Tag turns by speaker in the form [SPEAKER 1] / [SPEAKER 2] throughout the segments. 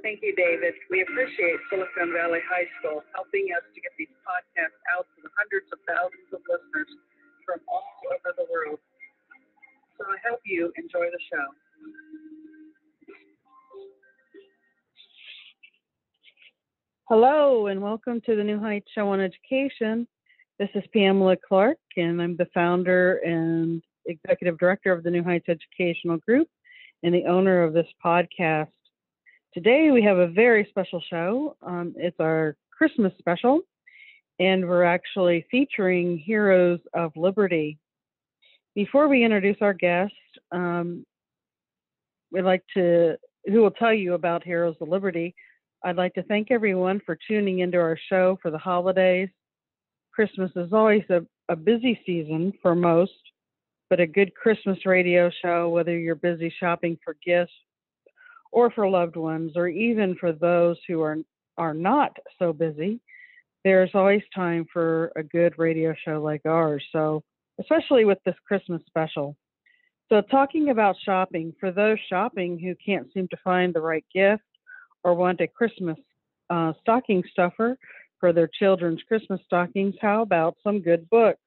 [SPEAKER 1] Thank you, David. We appreciate Silicon Valley High School helping us to get these podcasts out to the hundreds of thousands of listeners from all over the world. So I hope you enjoy the show. Hello, and welcome to the New Heights Show on Education. This is Pamela Clark, and I'm the founder and executive director of the New Heights Educational Group and the owner of this podcast. Today we have a very special show. Um, it's our Christmas special, and we're actually featuring Heroes of Liberty. Before we introduce our guest, um, we'd like to, who will tell you about Heroes of Liberty. I'd like to thank everyone for tuning into our show for the holidays. Christmas is always a, a busy season for most, but a good Christmas radio show, whether you're busy shopping for gifts or for loved ones, or even for those who are are not so busy, there's always time for a good radio show like ours. So, especially with this Christmas special. So, talking about shopping, for those shopping who can't seem to find the right gift or want a Christmas uh, stocking stuffer for their children's Christmas stockings, how about some good books?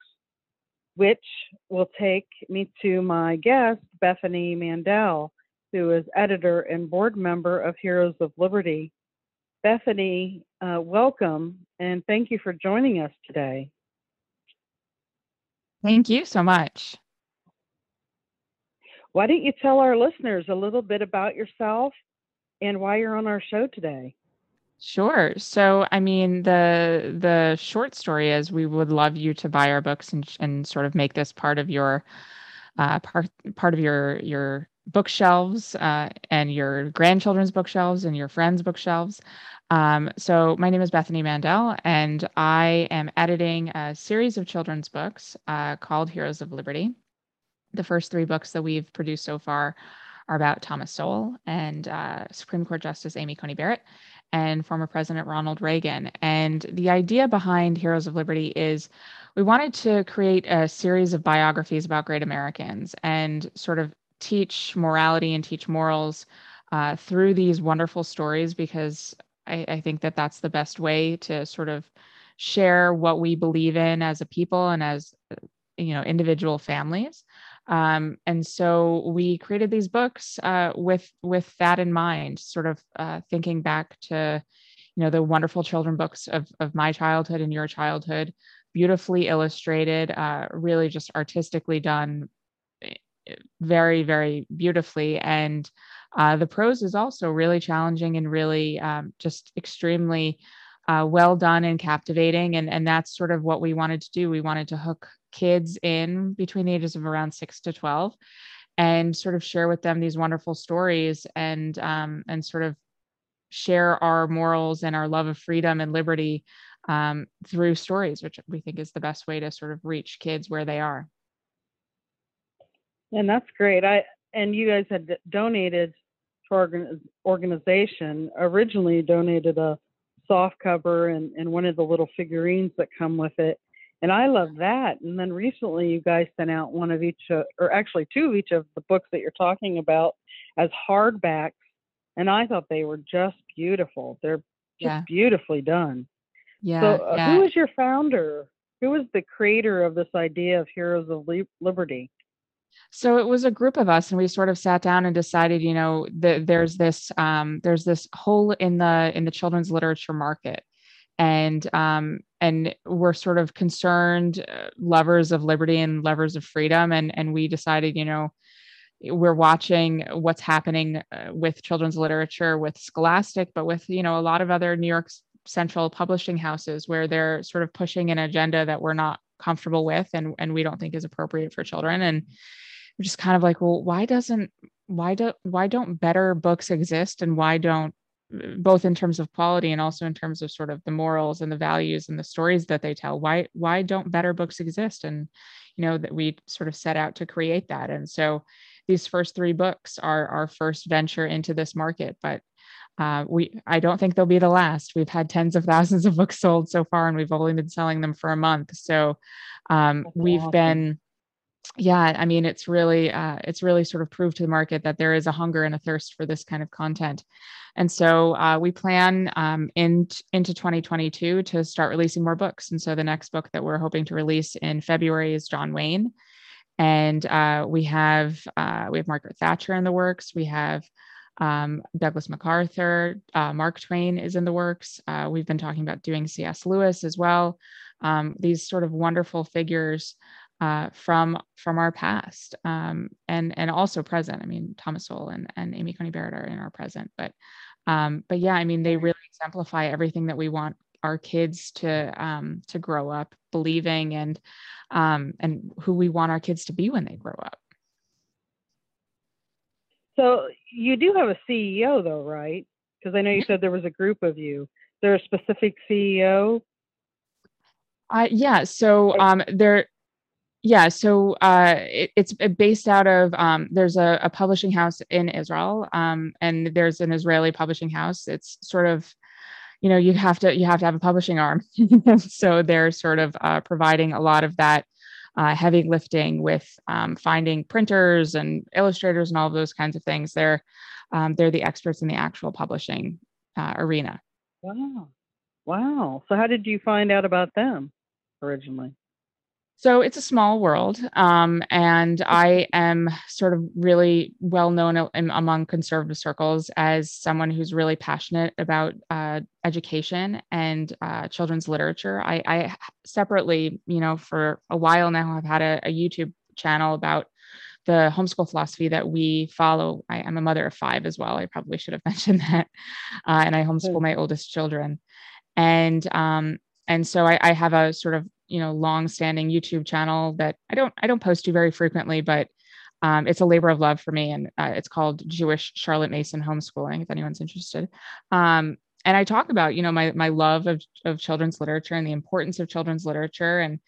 [SPEAKER 1] Which will take me to my guest, Bethany Mandel who is editor and board member of Heroes of Liberty. Bethany, uh, welcome and thank you for joining us today.
[SPEAKER 2] Thank you so much.
[SPEAKER 1] Why don't you tell our listeners a little bit about yourself and why you're on our show today?
[SPEAKER 2] Sure. So, I mean, the the short story is we would love you to buy our books and and sort of make this part of your uh, part part of your your bookshelves uh, and your grandchildren's bookshelves and your friends' bookshelves. Um, so, my name is Bethany Mandel, and I am editing a series of children's books uh, called Heroes of Liberty. The first three books that we've produced so far are about Thomas Sowell and uh, Supreme Court Justice Amy Coney Barrett and former President Ronald Reagan. And the idea behind Heroes of Liberty is we wanted to create a series of biographies about great Americans and sort of teach morality and teach morals uh, through these wonderful stories because I, I think that that's the best way to sort of share what we believe in as a people and as you know individual families. Um, and so we created these books uh, with with that in mind sort of uh, thinking back to you know the wonderful children books of, of my childhood and your childhood. Beautifully illustrated uh, really just artistically done very, very beautifully. And uh, the prose is also really challenging and really um, just extremely uh, well done and captivating. And, and that's sort of what we wanted to do. We wanted to hook kids in between the ages of around six to 12 and sort of share with them these wonderful stories and, um, and sort of share our morals and our love of freedom and liberty um, through stories, which we think is the best way to sort of reach kids where they are.
[SPEAKER 1] And that's great. I and you guys had donated to our organization. Originally donated a soft cover and, and one of the little figurines that come with it. And I love that. And then recently you guys sent out one of each, uh, or actually two of each of the books that you're talking about as hardbacks. And I thought they were just beautiful. They're just yeah. beautifully done.
[SPEAKER 2] Yeah.
[SPEAKER 1] So, uh, yeah. who is your founder? Who is the creator of this idea of Heroes of Liberty?
[SPEAKER 2] So it was a group of us, and we sort of sat down and decided, you know, that there's this um, there's this hole in the in the children's literature market, and um, and we're sort of concerned uh, lovers of liberty and lovers of freedom, and and we decided, you know, we're watching what's happening uh, with children's literature with Scholastic, but with you know a lot of other New York Central publishing houses where they're sort of pushing an agenda that we're not comfortable with and and we don't think is appropriate for children. And we're just kind of like well why doesn't why do why don't better books exist? And why don't both in terms of quality and also in terms of sort of the morals and the values and the stories that they tell why why don't better books exist? And you know that we sort of set out to create that. And so these first three books are our first venture into this market but uh, we i don't think they'll be the last. We've had tens of thousands of books sold so far and we've only been selling them for a month. So um, we've awesome. been yeah i mean it's really uh, it's really sort of proved to the market that there is a hunger and a thirst for this kind of content. And so uh, we plan um, in, into 2022 to start releasing more books. And so the next book that we're hoping to release in february is john wayne. And uh, we have uh, we have margaret thatcher in the works. We have um, douglas macarthur uh, mark twain is in the works uh, we've been talking about doing cs lewis as well um, these sort of wonderful figures uh, from from our past um, and and also present. I mean, Thomas Sowell and, and Amy Coney Barrett are in our present, but um, but yeah, I mean, they really exemplify everything that we want our kids to um, to grow up believing and um, and who we want our kids to be when they grow up.
[SPEAKER 1] So you do have a CEO though, right? Because I know you said there was a group of you. There a specific CEO?
[SPEAKER 2] Uh, yeah. So um, there yeah, so uh, it, it's based out of um, there's a, a, publishing house in Israel, um, and there's an Israeli publishing house. It's sort of, you know, you have to you have to have a publishing arm, so they're sort of uh, providing a lot of that uh, heavy lifting with um, finding printers and illustrators and all of those kinds of things. They're um, they're the experts in the actual publishing uh, arena.
[SPEAKER 1] Wow, wow! So how did you find out about them originally?
[SPEAKER 2] So it's a small world, um, and I am sort of really well known among conservative circles as someone who's really passionate about uh, education and uh, children's literature. I, I, separately, you know, for a while now, I've had a, a YouTube channel about the homeschool philosophy that we follow. I, am a mother of five as well. I probably should have mentioned that, uh, and I homeschool my oldest children, and um, and so I, I have a sort of you know long-standing youtube channel that i don't i don't post to very frequently but um, it's a labor of love for me and uh, it's called jewish charlotte mason homeschooling if anyone's interested. Um, and i talk about you know my, my love of, of children's literature and the importance of children's literature and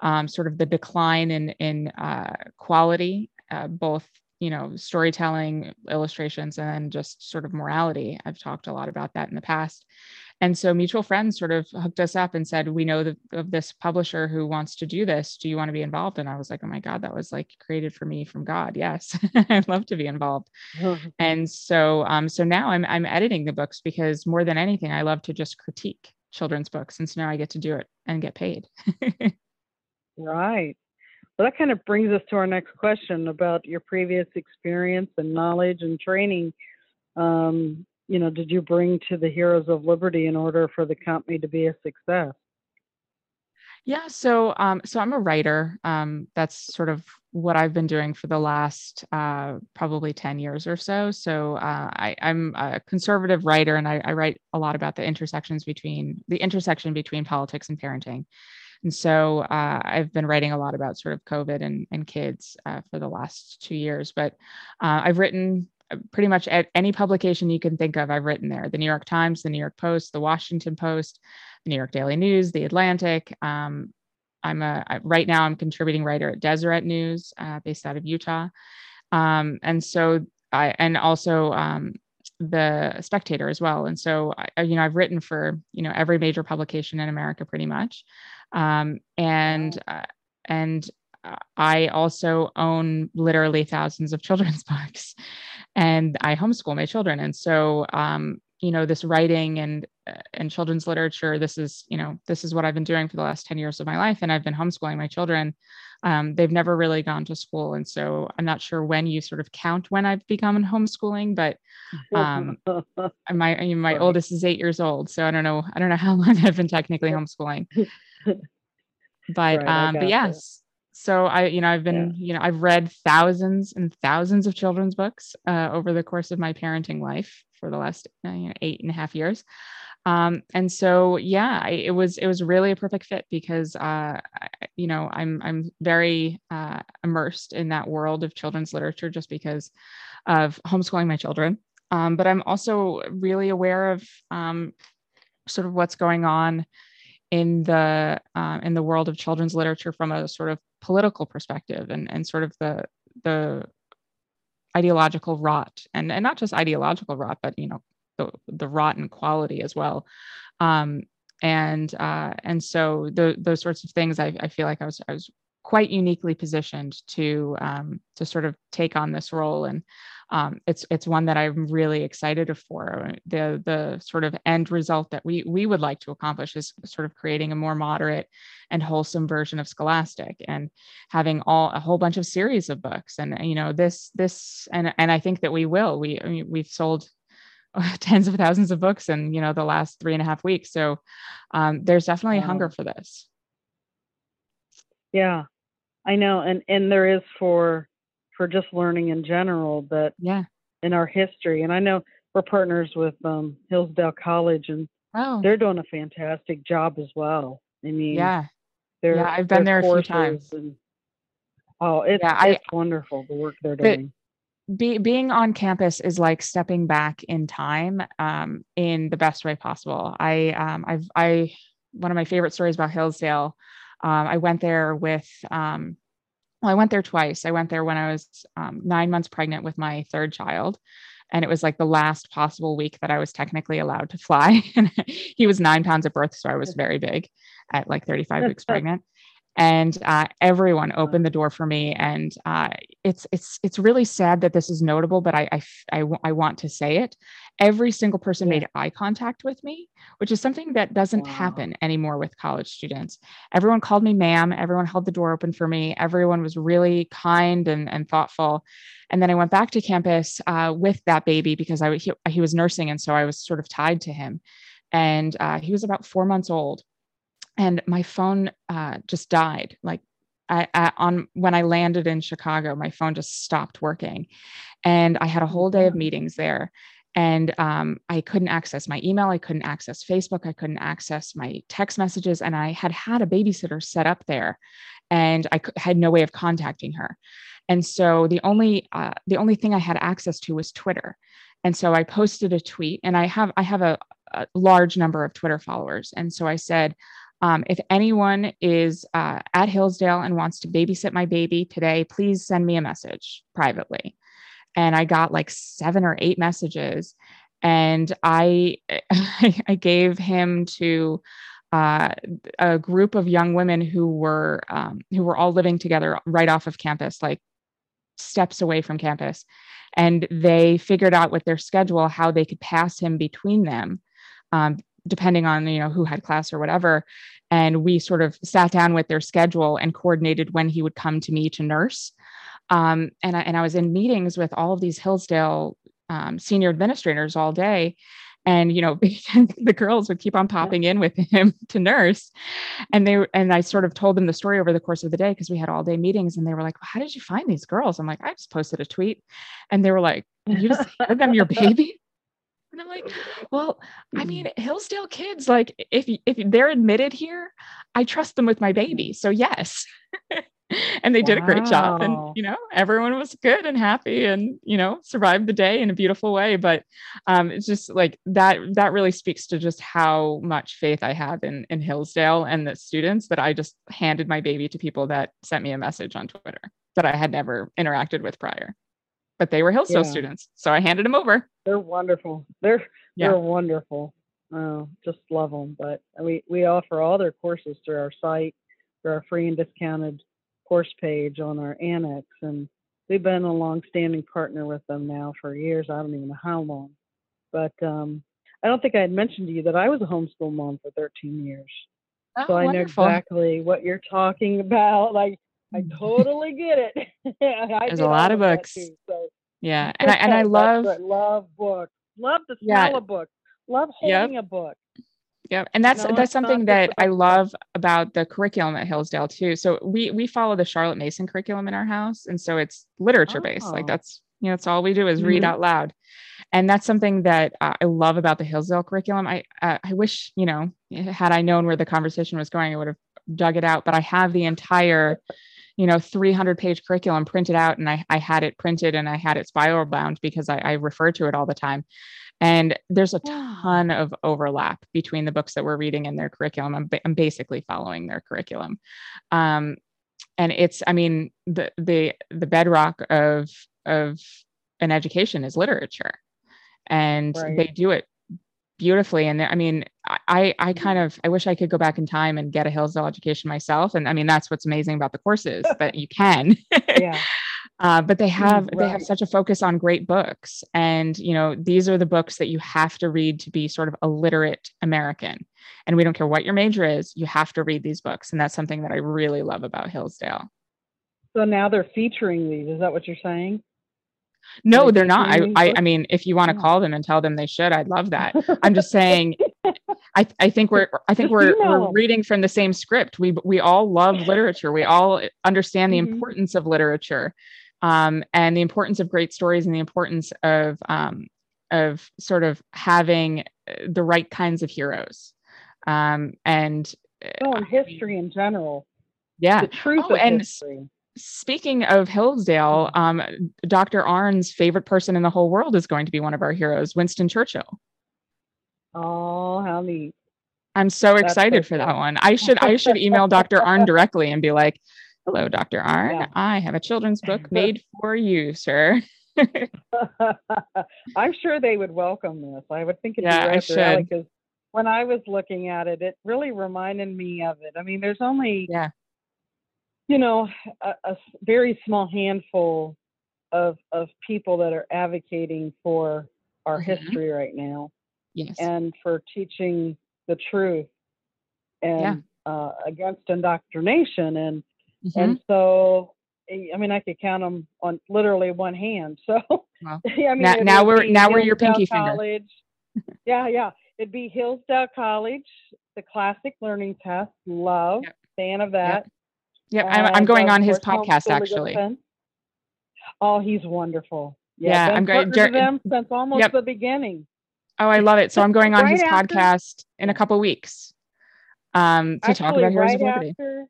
[SPEAKER 2] um, sort of the decline in in uh, quality uh, both you know storytelling illustrations and just sort of morality. I've talked a lot about that in the past and so mutual friends sort of hooked us up and said, We know the, of this publisher who wants to do this. Do you want to be involved? And I was like, Oh my God, that was like created for me from God. Yes, I'd love to be involved. and so um, so now I'm I'm editing the books because more than anything, I love to just critique children's books. And so now I get to do it and get paid.
[SPEAKER 1] right. Well, that kind of brings us to our next question about your previous experience and knowledge and training. Um, you know, did you bring to the Heroes of Liberty in order for the company to be a success?
[SPEAKER 2] Yeah, so um, so I'm a writer. Um, that's sort of what I've been doing for the last uh, probably 10 years or so. So uh, I, am a conservative writer, and I, I, write a lot about the intersections between the intersection between politics and parenting. And so uh, I've been writing a lot about sort of COVID and, and kids uh, for the last two years. But uh, I've written pretty much at any publication you can think of, I've written there. The New York Times, the New York Post, the Washington Post, the New York Daily News, the Atlantic. Um, I'm a right now I'm contributing writer at Deseret News, uh, based out of Utah, um, and so I and also um, the Spectator as well. And so I, you know I've written for you know every major publication in America pretty much, um, and uh, and I also own literally thousands of children's books and I homeschool my children. And so, um, you know this writing and uh, and children's literature this is you know this is what i've been doing for the last 10 years of my life and i've been homeschooling my children. Um, they've never really gone to school. And so i'm not sure when you sort of count when i've become homeschooling but um, my my oldest is eight years old. So i don't know i don't know how long i've been technically homeschooling. But right, um but yes so i you know i've been yeah. you know i've read thousands and thousands of children's books uh, over the course of my parenting life for the last uh, you know, eight and a half years um, and so yeah I, it was it was really a perfect fit because uh, I, you know i'm i'm very uh, immersed in that world of children's literature just because of homeschooling my children um, but i'm also really aware of um, sort of what's going on in the uh, in the world of children's literature from a sort of political perspective and and sort of the the ideological rot and and not just ideological rot but you know the the rotten quality as well. Um, and uh, and so the, those sorts of things I, I feel like I was I was quite uniquely positioned to um, to sort of take on this role. And um, it's it's one that I'm really excited for. The the sort of end result that we we would like to accomplish is sort of creating a more moderate and wholesome version of Scholastic and having all a whole bunch of series of books. And you know this this and and I think that we will. We I mean, we've sold tens of thousands of books in you know the last three and a half weeks. So um, there's definitely wow. a hunger for this.
[SPEAKER 1] Yeah, I know, and and there is for for just learning in general, but
[SPEAKER 2] yeah,
[SPEAKER 1] in our history. And I know we're partners with um, Hillsdale College, and
[SPEAKER 2] oh.
[SPEAKER 1] they're doing a fantastic job as well. I mean,
[SPEAKER 2] yeah, yeah, I've been there a few times.
[SPEAKER 1] And, oh, it's yeah, it's wonderful the work they're doing.
[SPEAKER 2] Be, being on campus is like stepping back in time um, in the best way possible. I um, I've I one of my favorite stories about Hillsdale. Um, I went there with um, well, I went there twice. I went there when I was um, nine months pregnant with my third child. And it was like the last possible week that I was technically allowed to fly. and he was nine pounds at birth. So I was very big at like 35 weeks pregnant and uh, everyone opened the door for me. And uh, it's it's it's really sad that this is notable but I, I, I, I want to say it. Every single person made eye contact with me which is something that doesn't wow. happen anymore with college students. Everyone called me ma'am. Everyone held the door open for me. Everyone was really kind and, and thoughtful. And then i went back to campus uh, with that baby because I, he, he was nursing and so i was sort of tied to him. And uh, he was about four months old and my phone uh, just died. Like I, I, on when I landed in Chicago, my phone just stopped working, and I had a whole day of meetings there, and um, I couldn't access my email, I couldn't access Facebook, I couldn't access my text messages, and I had had a babysitter set up there, and I had no way of contacting her, and so the only uh, the only thing I had access to was Twitter, and so I posted a tweet, and I have I have a, a large number of Twitter followers, and so I said. Um, if anyone is uh, at Hillsdale and wants to babysit my baby today, please send me a message privately. And I got like seven or eight messages, and I I gave him to uh, a group of young women who were um, who were all living together right off of campus, like steps away from campus, and they figured out with their schedule how they could pass him between them um, depending on you know who had class or whatever. And we sort of sat down with their schedule and coordinated when he would come to me to nurse. Um, and, I, and I was in meetings with all of these hillsdale um, senior administrators all day. And you know the girls would keep on popping in with him to nurse. And they and i sort of told them the story over the course of the day because we had all day meetings. And they were like well, how did you find these girls? I'm like i just posted a tweet. And they were like you just handed them your baby and I'm like, well, I mm. mean, Hillsdale kids, like if if they're admitted here, I trust them with my baby. So yes. and they wow. did a great job and you know everyone was good and happy and you know survived the day in a beautiful way but um it's just like that that really speaks to just how much faith i have in in hillsdale and the students that i just handed my baby to people that sent me a message on twitter that i had never interacted with prior but they were Hillsdale yeah. students. So I handed them over.
[SPEAKER 1] They're wonderful. They're yeah. they're wonderful. Oh, just love them. But we we offer all their courses through our site, through our free and discounted course page on our annex, and we've been a long-standing partner with them now for years. I don't even know how long. But um, I don't think I had mentioned to you that I was a homeschool mom for 13 years.
[SPEAKER 2] Oh,
[SPEAKER 1] so I
[SPEAKER 2] wonderful.
[SPEAKER 1] know exactly what you're talking about. Like I
[SPEAKER 2] Mm.
[SPEAKER 1] totally get it. I
[SPEAKER 2] There's a lot of books.
[SPEAKER 1] too, so.
[SPEAKER 2] Yeah. And I and I love
[SPEAKER 1] love books. Love the
[SPEAKER 2] Yeah.
[SPEAKER 1] smell of books. Love
[SPEAKER 2] Yep.
[SPEAKER 1] holding a book.
[SPEAKER 2] Yeah, And that's
[SPEAKER 1] No,
[SPEAKER 2] that's something that I love about the curriculum at Hillsdale too. So we we follow the Charlotte Mason curriculum in our house. And so it's literature based. Like
[SPEAKER 1] Oh.
[SPEAKER 2] that's you know, that's all we do is read
[SPEAKER 1] Mhm.
[SPEAKER 2] out loud. And that's something that uh, I love about the Hillsdale curriculum. I uh, I wish, you know, had I known where the conversation was going, I would have dug it out, but I have the entire you know 300 page curriculum printed out and I, I had it printed and i had it spiral bound because I, I refer to it all the time. And there's a ton of overlap between the books that we're reading and their curriculum. I'm, ba- I'm basically following their curriculum. Um, and it's i mean the the the bedrock of of an education is literature. And
[SPEAKER 1] Right.
[SPEAKER 2] they do it beautifully. And i mean i i kind of i wish i could go back in time and get a hillsdale education myself. And i mean that's what's amazing about the courses that you can.
[SPEAKER 1] Yeah.
[SPEAKER 2] uh, but they have they have such a focus on great books. And you know these are the books that you have to read to be sort of a literate american. And we don't care what your major is you have to read these books. And that's something that i really love about hillsdale.
[SPEAKER 1] So now they're featuring these. Is that what you're saying?
[SPEAKER 2] No they're not I, I i mean if you want to call them and tell them they should i'd love that i'm just saying I, I think we're I think we're,
[SPEAKER 1] email
[SPEAKER 2] we're reading from the same script. We we all love literature. We all understand the
[SPEAKER 1] Mhm.
[SPEAKER 2] importance of literature, um, and the importance of great stories, and the importance of um, of sort of having uh, the right kinds of heroes. Um, and uh,
[SPEAKER 1] Oh, and history in general.
[SPEAKER 2] yeah.
[SPEAKER 1] The truth
[SPEAKER 2] Oh,
[SPEAKER 1] of
[SPEAKER 2] and
[SPEAKER 1] history.
[SPEAKER 2] Speaking of Hillsdale, um, Dr. Arnn's favorite person in the whole world is going to be one of our heroes, Winston Churchill.
[SPEAKER 1] Oh, how neat.
[SPEAKER 2] I'm so
[SPEAKER 1] That's so
[SPEAKER 2] excited for that one. I should I should email Dr. Arnn directly and be like, "Hello, Dr. Arnn.
[SPEAKER 1] Yeah.
[SPEAKER 2] I have a children's book made for you, sir."
[SPEAKER 1] I'm sure they would welcome this. I would think it'd
[SPEAKER 2] Yeah,
[SPEAKER 1] be right alley because when I was looking at it, it really reminded me of it. I mean, there's only,
[SPEAKER 2] Yeah.
[SPEAKER 1] You know, a very small handful of of people that are advocating for our
[SPEAKER 2] Mhm.
[SPEAKER 1] history right now
[SPEAKER 2] Yes.
[SPEAKER 1] and for teaching the truth and uh, against indoctrination and
[SPEAKER 2] Mhm.
[SPEAKER 1] and so I I mean I could count them on literally one hand. So
[SPEAKER 2] Well,
[SPEAKER 1] yeah, I mean
[SPEAKER 2] now- now we're- now we're your pinky finger.
[SPEAKER 1] Yeah, yeah. It'd be Hillsdale College, the classic learning test. Love,
[SPEAKER 2] Yep.
[SPEAKER 1] fan of that.
[SPEAKER 2] Yep. I'm, I'm going on his podcast actually.
[SPEAKER 1] Oh, he's wonderful.
[SPEAKER 2] Yeah,
[SPEAKER 1] Yeah,
[SPEAKER 2] I'm going- Jer-
[SPEAKER 1] them since almost
[SPEAKER 2] Yep.
[SPEAKER 1] the beginning.
[SPEAKER 2] Oh, I love it. So I'm going on
[SPEAKER 1] Right
[SPEAKER 2] his
[SPEAKER 1] after-
[SPEAKER 2] podcast in a couple weeks um, to talk about Heroes
[SPEAKER 1] right
[SPEAKER 2] of Liberty.
[SPEAKER 1] after,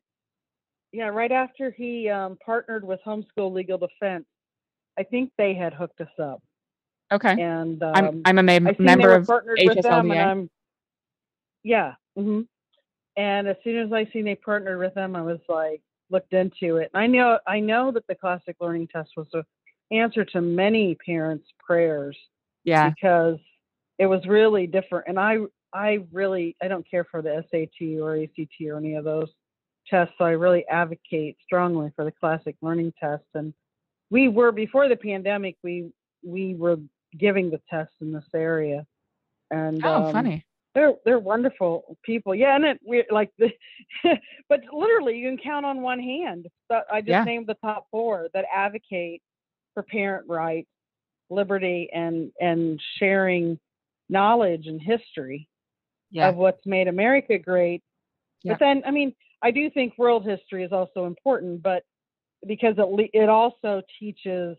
[SPEAKER 1] yeah, right after he um, partnered with Homeschool Legal Defense, I think they had hooked us up.
[SPEAKER 2] Okay.
[SPEAKER 1] And um,
[SPEAKER 2] I'm I'm a ma- member of
[SPEAKER 1] partnered with them, and
[SPEAKER 2] HSLDA.
[SPEAKER 1] Yeah. hmm And as soon as I seen they partnered with them, I was like, looked into it. And I know, I know that the classic learning test was the answer to many parents' prayers
[SPEAKER 2] Yeah.
[SPEAKER 1] because it was really different. And I, I really, I don't care for the SAT or ACT or any of those tests. So I really advocate strongly for the classic learning test. And we were before the pandemic, we we were giving the test in this area. And
[SPEAKER 2] Oh,
[SPEAKER 1] um,
[SPEAKER 2] funny.
[SPEAKER 1] They're they're wonderful people. Yeah, and it we like the, but literally you can count on one hand. So I just
[SPEAKER 2] Yeah.
[SPEAKER 1] named the top four that advocate for parent rights, liberty, and and sharing knowledge and history
[SPEAKER 2] Yeah.
[SPEAKER 1] of what's made America great.
[SPEAKER 2] Yeah.
[SPEAKER 1] But then, I mean, I do think world history is also important, but because it it also teaches,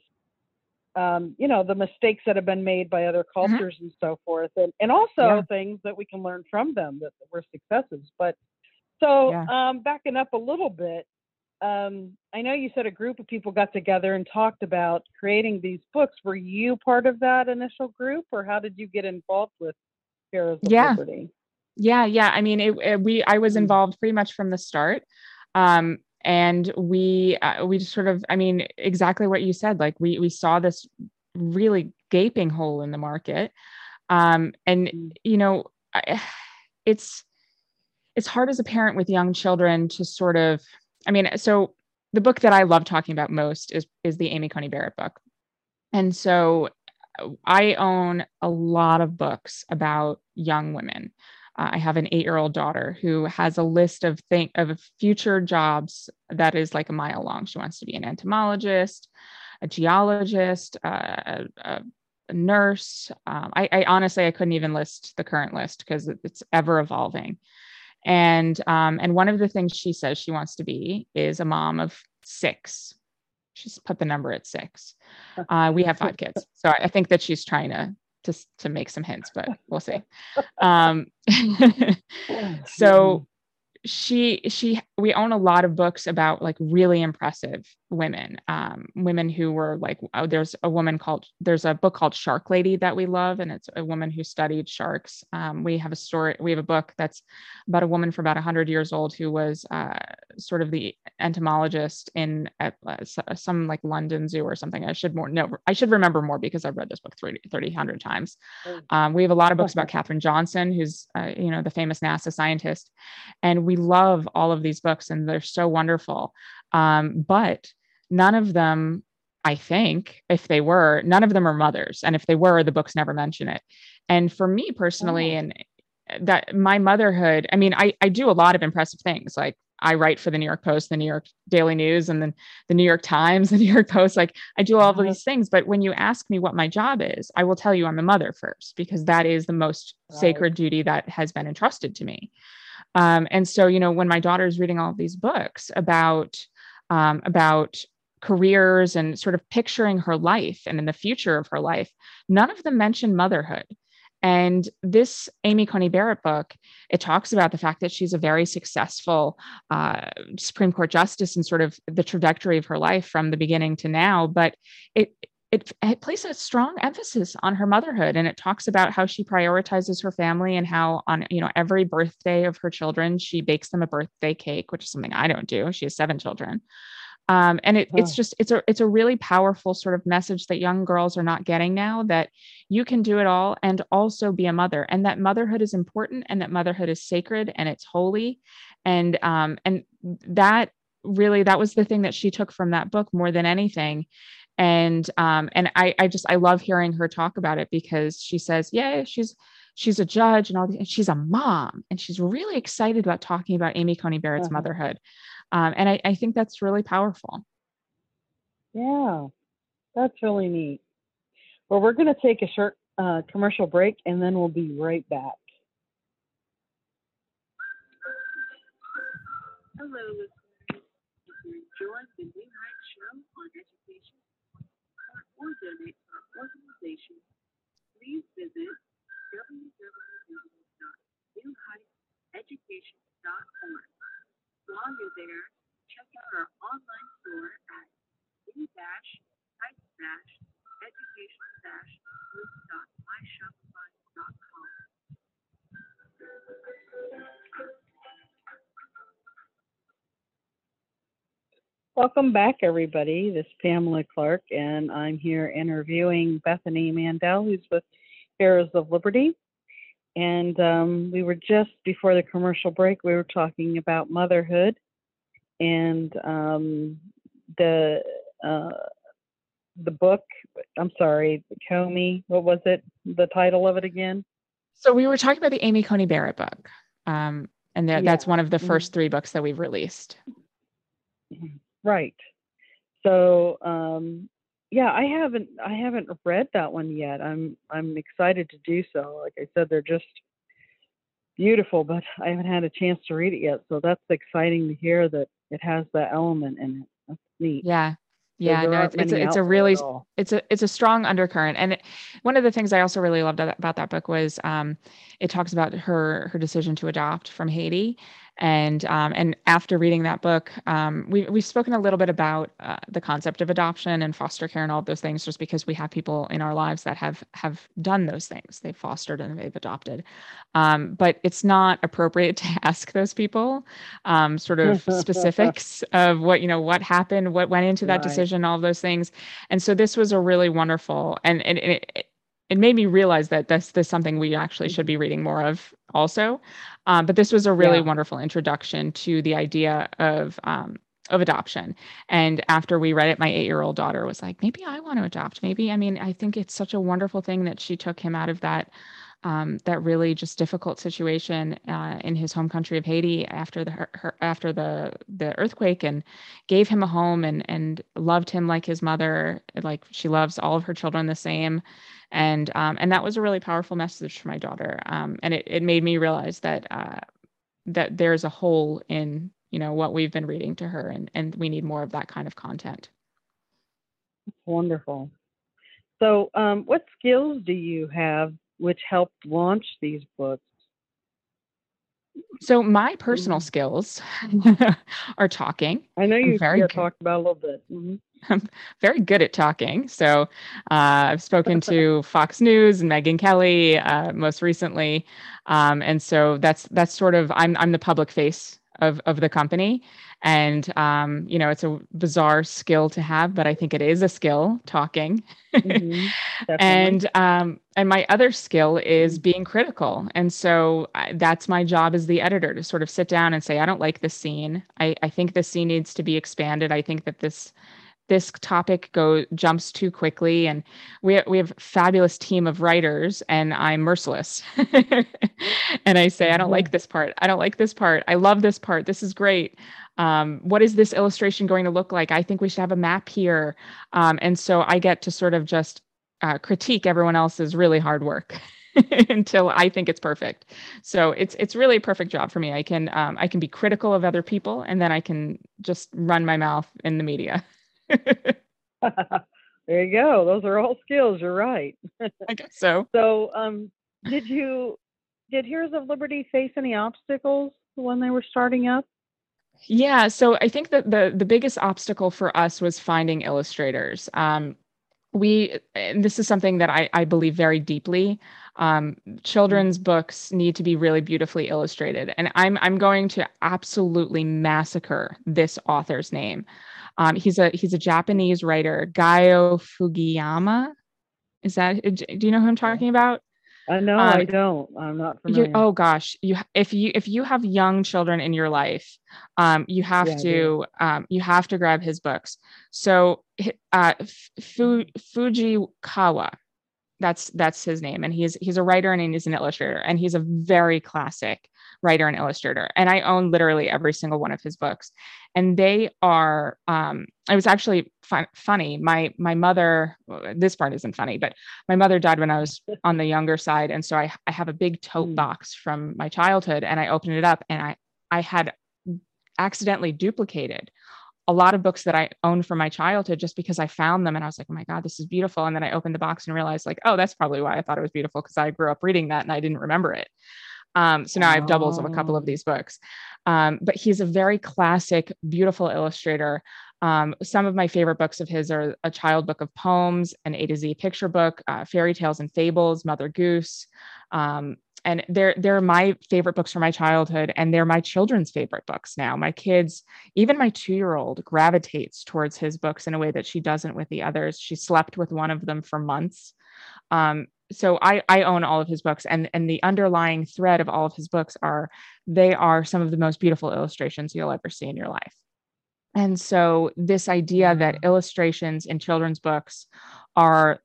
[SPEAKER 1] um, you know, the mistakes that have been made by other cultures and so forth, and and also
[SPEAKER 2] Yeah.
[SPEAKER 1] things that we can learn from them that were successes. But so,
[SPEAKER 2] Yeah.
[SPEAKER 1] um, backing up a little bit. Um, I know you said a group of people got together and talked about creating these books. Were you part of that initial group, or how did you get involved with Heroes of
[SPEAKER 2] Yeah.
[SPEAKER 1] Liberty?
[SPEAKER 2] Yeah, yeah. I mean, it, it- we I was
[SPEAKER 1] Mm.
[SPEAKER 2] involved pretty much from the start, um, and we uh, we just sort of, I mean, exactly what you said. Like we we saw this really gaping hole in the market, um, and
[SPEAKER 1] Mm.
[SPEAKER 2] you know, I, it's it's hard as a parent with young children to sort of, I mean, so the book that I love talking about most is is the Amy Coney Barrett book, and so I own a lot of books about young women. Uh, I have an eight-year-old daughter who has a list of think of future jobs that is like a mile long. She wants to be an entomologist, a geologist, uh, a, a, nurse. Um, I, I, honestly I couldn't even list the current list because it's ever evolving. And um, and one of the things she says she wants to be is a mom of six. She's put the number at six. Uh, we have five kids, so I think that she's trying to to to make some hints, but we'll see. Um, so she she we own a lot of books about like really impressive women um women who were like oh, there's a woman called there's a book called shark lady that we love and it's a woman who studied sharks um, we have a story we have a book that's about a woman for about 100 years old who was uh, sort of the entomologist in at uh, some like london zoo or something i should more no i should remember more because i've read this book 30 30 100 times oh. um, we have a lot of books about katherine johnson who's uh, you know the famous nasa scientist and we love all of these books and they're so wonderful. Um, but none of them, I think, if they were, none of them are mothers. And if they were, the books never mention it. And for me personally, oh. and that my motherhood, I mean, I, I do a lot of impressive things. Like I write for the New York Post, the New York Daily News, and then the New York Times, the New York Post. Like I do all of these things. But when you ask me what my job is, I will tell you I'm a mother first, because that is the most right. sacred duty that has been entrusted to me. Um, and so, you know, when my daughter is reading all these books about um, about careers and sort of picturing her life and in the future of her life, none of them mention motherhood. And this Amy Coney Barrett book, it talks about the fact that she's a very successful uh, Supreme Court justice and sort of the trajectory of her life from the beginning to now. But it it, it places a strong emphasis on her motherhood and it talks about how she prioritizes her family and how on you know every birthday of her children she bakes them a birthday cake which is something i don't do she has seven children um, and it, it's just it's a it's a really powerful sort of message that young girls are not getting now that you can do it all and also be a mother and that motherhood is important and that motherhood is sacred and it's holy. And um, and that really that was the thing that she took from that book more than anything. And um and i i just i love hearing her talk about it because she says yeah she's she's a judge and all and she's a mom and she's really excited about talking about amy coney barrett's uh-huh. motherhood um, and I, I think that's really powerful.
[SPEAKER 1] Yeah that's really neat. Well we're going to take a short uh, commercial break and then we'll be right back.
[SPEAKER 3] Hello listeners. If you enjoyed the new heights show on education or donate to our organization, please visit www.newheightseducation.org. While you're there, check out our online store at new-heights-education-group.myshopify.com.
[SPEAKER 1] Welcome back, everybody. This is Pamela Clark, and I'm here interviewing Bethany Mandel, who's with Heroes of Liberty. And um, we were just before the commercial break, we were talking about motherhood and um, the uh, the book. I'm sorry, Comey. What was it? The title of it again?
[SPEAKER 2] So we were talking about the Amy Coney Barrett book, um, and yeah. that's one of the 1st mm-hmm. three books that we've released.
[SPEAKER 1] Mm-hmm. Right. So um, yeah, I haven't I haven't read that one yet. I'm I'm excited to do so. Like I said, they're just beautiful, but I haven't had a chance to read it yet. So that's exciting to hear that it has that element in it. That's neat.
[SPEAKER 2] Yeah yeah no it's it's a, it's a really it's a it's a strong undercurrent and it, one of the things i also really loved about that book was um, it talks about her her decision to adopt from haiti and um, and after reading that book um, we, we've spoken a little bit about uh, the concept of adoption and foster care and all of those things just because we have people in our lives that have have done those things. They've fostered and they've adopted. Um, but it's not appropriate to ask those people um, sort of specifics of what you know what happened what went into that right. decision all of those things. And so this was a really wonderful and, and it, it made me realize that this, this is something we actually should be reading more of also. Um, but this was a really yeah. wonderful introduction to the idea of um, of adoption. And after we read it, my eight year old daughter was like, maybe I want to adopt. Maybe, I mean, I think it's such a wonderful thing that she took him out of that. Um, that really just difficult situation uh, in his home country of Haiti after the her, her, after the the earthquake and gave him a home and and loved him like his mother like she loves all of her children the same. And um, and that was a really powerful message for my daughter. Um, and it, it made me realize that uh, that there's a hole in you know what we've been reading to her and and we need more of that kind of content.
[SPEAKER 1] Wonderful. So um, what skills do you have which helped launch these books
[SPEAKER 2] so my personal mm-hmm. skills are talking
[SPEAKER 1] i know you very talked about a little bit mm-hmm.
[SPEAKER 2] I'm very good at talking. So uh, I've spoken to Fox News and Megyn Kelly uh, most recently, um, and so that's that's sort of I'm I'm the public face of of the company. And um, you know it's a bizarre skill to have but i think it is a skill talking. Mm-hmm, and um, and my other skill is mm-hmm. being critical. And so I, that's my job as the editor to sort of sit down and say i don't like this scene. I i think this scene needs to be expanded. I think that this this topic go jumps too quickly and we we have fabulous team of writers and I'm merciless. and I say I don't like this part. I don't like this part. I love this part. This is great. Um, what is this illustration going to look like? I think we should have a map here. Um, and so I get to sort of just uh, critique everyone else's really hard work. until I think it's perfect. So it's it's really a perfect job for me. I can um, I can be critical of other people, and then I can just run my mouth in the media.
[SPEAKER 1] there you go. Those are all skills. You're right.
[SPEAKER 2] I guess so.
[SPEAKER 1] So, um, did you did Heroes of Liberty face any obstacles when they were starting up?
[SPEAKER 2] Yeah, so I think that the the biggest obstacle for us was finding illustrators. Um, we and this is something that I, I believe very deeply. Um, children's books need to be really beautifully illustrated, and I'm I'm going to absolutely massacre this author's name. Um, he's a he's a Japanese writer, Gyo Fugiyama. Is that do you know who I'm talking about?
[SPEAKER 1] I know um, I don't. I'm not familiar.
[SPEAKER 2] You, oh gosh, you if you if you have young children in your life, um, you have yeah, to um, you have to grab his books. So uh, Fu, Fujikawa, that's that's his name, and he's he's a writer and he's an illustrator, and he's a very classic writer and illustrator. And I own literally every single one of his books. And they are, um, it was actually fun, funny. My, my mother, this part isn't funny, but my mother died when I was on the younger side. And so I, I have a big tote hmm. box from my childhood and I opened it up and I, I had accidentally duplicated a lot of books that I owned from my childhood just because I found them and I was like, oh my God, this is beautiful. And then I opened the box and realized, like, oh, that's probably why I thought it was beautiful because I grew up reading that and I didn't remember it. Um, so now I have doubles of a couple of oh. these books. Um, but he's a very classic, beautiful illustrator. Um, some of my favorite books of his are a child book of poems, an A to Z picture book, uh, fairy tales and fables, Mother Goose. Um, and they're they're my favorite books from my childhood, and they're my children's favorite books now. My kids, even my two year old, gravitates towards his books in a way that she doesn't with the others. She slept with one of them for months. Um, so I, I own all of his books and, and the underlying thread of all of his books are they are some of the most beautiful illustrations you'll ever see in your life. And so this idea that mm. illustrations in children's books are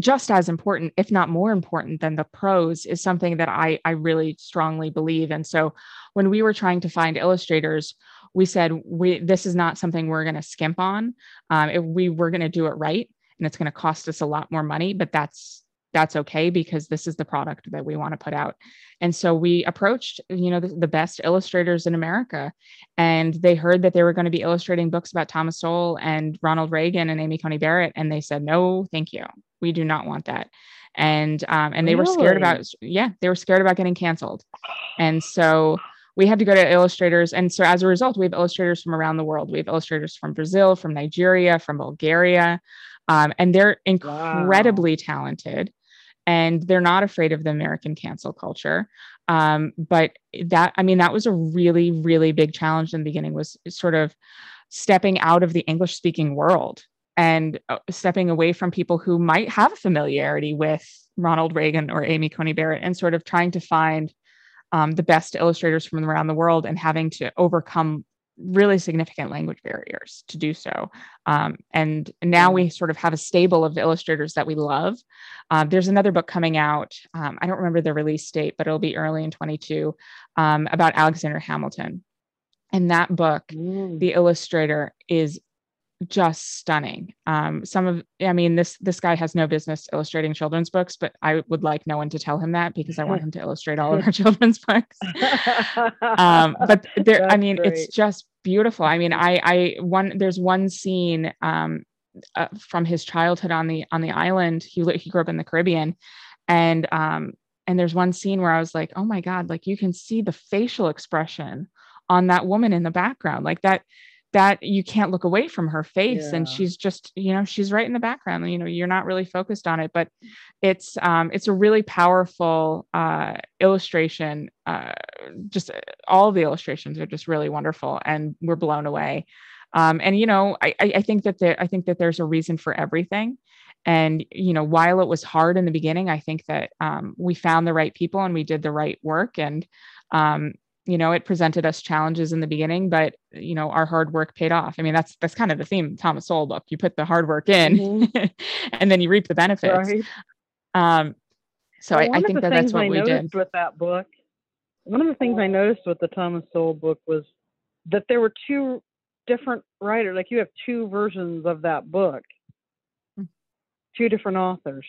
[SPEAKER 2] just as important if not more important than the prose is something that i i really strongly believe. And so when we were trying to find illustrators we said we this is not something we're going to skimp on. Um, if we were going to do it right and it's going to cost us a lot more money but that's that's okay because this is the product that we want to put out. And so we approached you know the, the, best illustrators in america and they heard that they were going to be illustrating books about thomas sowell and ronald reagan and amy coney barrett and they said no thank you. We do not want that. And um, and they really? were scared about yeah they were scared about getting canceled. And so we had to go to illustrators and so as a result we have illustrators from around the world. We have illustrators from brazil from nigeria from bulgaria um, and they're incredibly wow. talented and they're not afraid of the American cancel culture. Um, but that, I mean, that was a really, really big challenge in the beginning was sort of stepping out of the English speaking world and uh, stepping away from people who might have a familiarity with Ronald Reagan or Amy Coney Barrett and sort of trying to find um, the best illustrators from around the world and having to overcome really significant language barriers to do so. Um, and now we sort of have a stable of illustrators that we love. Uh, there's another book coming out. Um, I don't remember the release date, but it'll be early in 22 um, about Alexander Hamilton. And that book, mm. the illustrator is just stunning. Um, some of, I mean, this this guy has no business illustrating children's books, but I would like no one to tell him that because I want him to illustrate all of our children's books. um, but there, I mean, great. it's just beautiful. I mean, I, I one there's one scene um, uh, from his childhood on the on the island. He he grew up in the Caribbean, and um, and there's one scene where I was like, oh my god, like you can see the facial expression on that woman in the background, like that that you can't look away from her face yeah. and she's just you know she's right in the background you know you're not really focused on it but it's um it's a really powerful uh illustration uh just uh, all the illustrations are just really wonderful and we're blown away um and you know i i think that there i think that there's a reason for everything and you know while it was hard in the beginning i think that um, we found the right people and we did the right work and um, you know it presented us challenges in the beginning but you know our hard work paid off i mean that's that's kind of the theme thomas sowell book you put the hard work in mm-hmm. and then you reap the benefits right. um so well, I, I, think that that's what I we did
[SPEAKER 1] with that book one of the things i noticed with the thomas sowell book was that there were two different writers like you have two versions of that book hmm. two different authors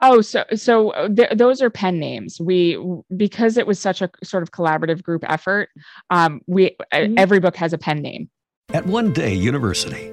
[SPEAKER 2] Oh, so so uh, th- those are pen names. We because it was such a sort of collaborative group effort. Um, we mm-hmm. every book has a pen name.
[SPEAKER 4] At One Day University,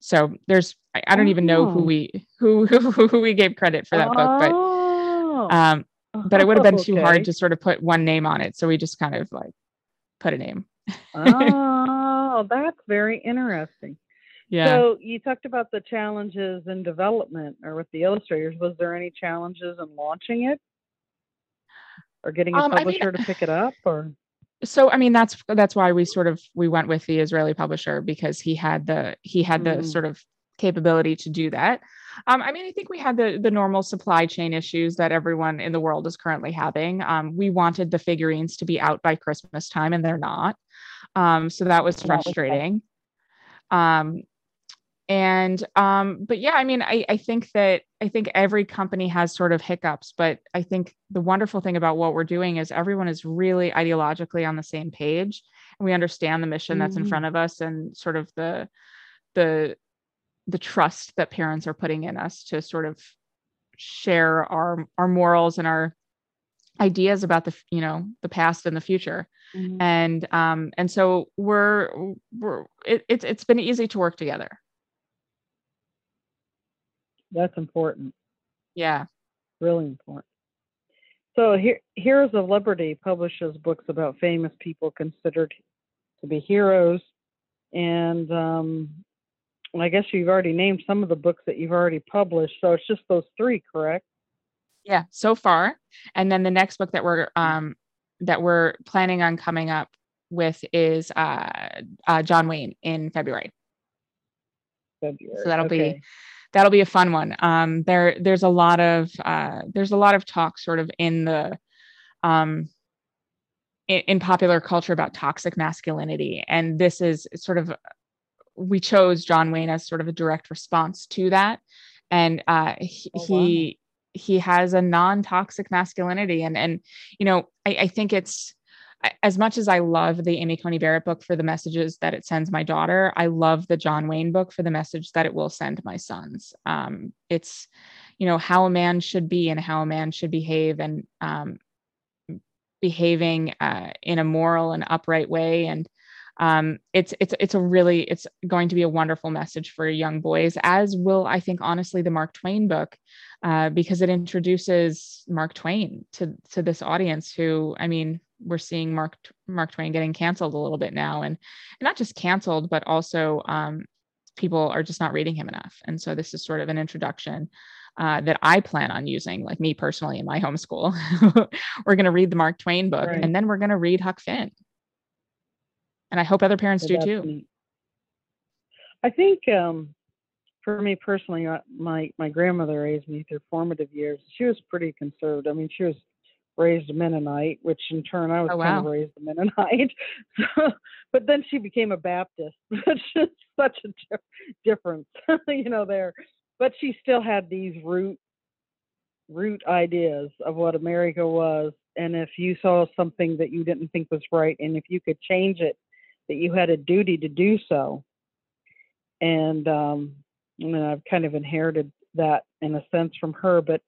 [SPEAKER 2] So there's I, I don't even know who oh. we who, who who we gave credit for that oh. book, but oh. um but it would have been too hard to sort of put one name on it. So we just kind of like put a name.
[SPEAKER 1] oh, that's very interesting. Yeah. So you talked about the challenges in development or with the illustrators. Was there any challenges in launching it? Or getting a um, publisher I mean, to pick it up or
[SPEAKER 2] so i mean that's that's why we sort of we went with the israeli publisher because he had the he had the mm. sort of capability to do that. Um, i mean i think we had the the normal supply chain issues that everyone in the world is currently having. Um, we wanted the figurines to be out by christmas time and they're not. Um, so that was frustrating. um, and um but yeah i mean i i think that i think every company has sort of hiccups but i think the wonderful thing about what we're doing is everyone is really ideologically on the same page and we understand the mission mm-hmm. that's in mm-hmm. front of us and sort of the the the trust that parents are putting in us to sort of share our our morals and our ideas about the you know the past and the future mm-hmm. and um and so we're we're it, it's it's been easy to work together
[SPEAKER 1] that's important.
[SPEAKER 2] Yeah.
[SPEAKER 1] Really important. So here, Heroes of Liberty publishes books about famous people considered to be heroes, and um, I guess you've already named some of the books that you've already published. So it's just those three, correct?
[SPEAKER 2] Yeah, so far. And then the next book that we're um, that we're planning on coming up with is uh, uh, John Wayne in February.
[SPEAKER 1] February.
[SPEAKER 2] So that'll okay. be that'll be a fun one. Um, there, there's a lot of uh, there's a lot of talk sort of in the um, in, in popular culture about toxic masculinity, and this is sort of we chose John Wayne as sort of a direct response to that, and uh, he, oh, wow. he he has a non-toxic masculinity, and and you know I, I think it's as much as I love the Amy Coney Barrett book for the messages that it sends my daughter, I love the John Wayne book for the message that it will send my sons. Um, it's, you know, how a man should be and how a man should behave and um, behaving uh, in a moral and upright way. And um, it's it's it's a really it's going to be a wonderful message for young boys, as will I think honestly the Mark Twain book, uh, because it introduces Mark Twain to to this audience who I mean we're seeing Mark Mark Twain getting canceled a little bit now, and, and not just canceled, but also um, people are just not reading him enough. And so this is sort of an introduction uh, that I plan on using, like me personally in my homeschool. we're going to read the Mark Twain book, right. and then we're going to read Huck Finn. And I hope other parents so do too. Neat.
[SPEAKER 1] I think um, for me personally, uh, my my grandmother raised me through formative years. She was pretty conservative. I mean, she was raised a Mennonite, which in turn I was oh, kind of raised a Mennonite. but then she became a Baptist, which is such a difference, you know, there. But she still had these root root ideas of what America was. And if you saw something that you didn't think was right, and if you could change it, that you had a duty to do so. And um, and I've kind of inherited that in a sense from her, but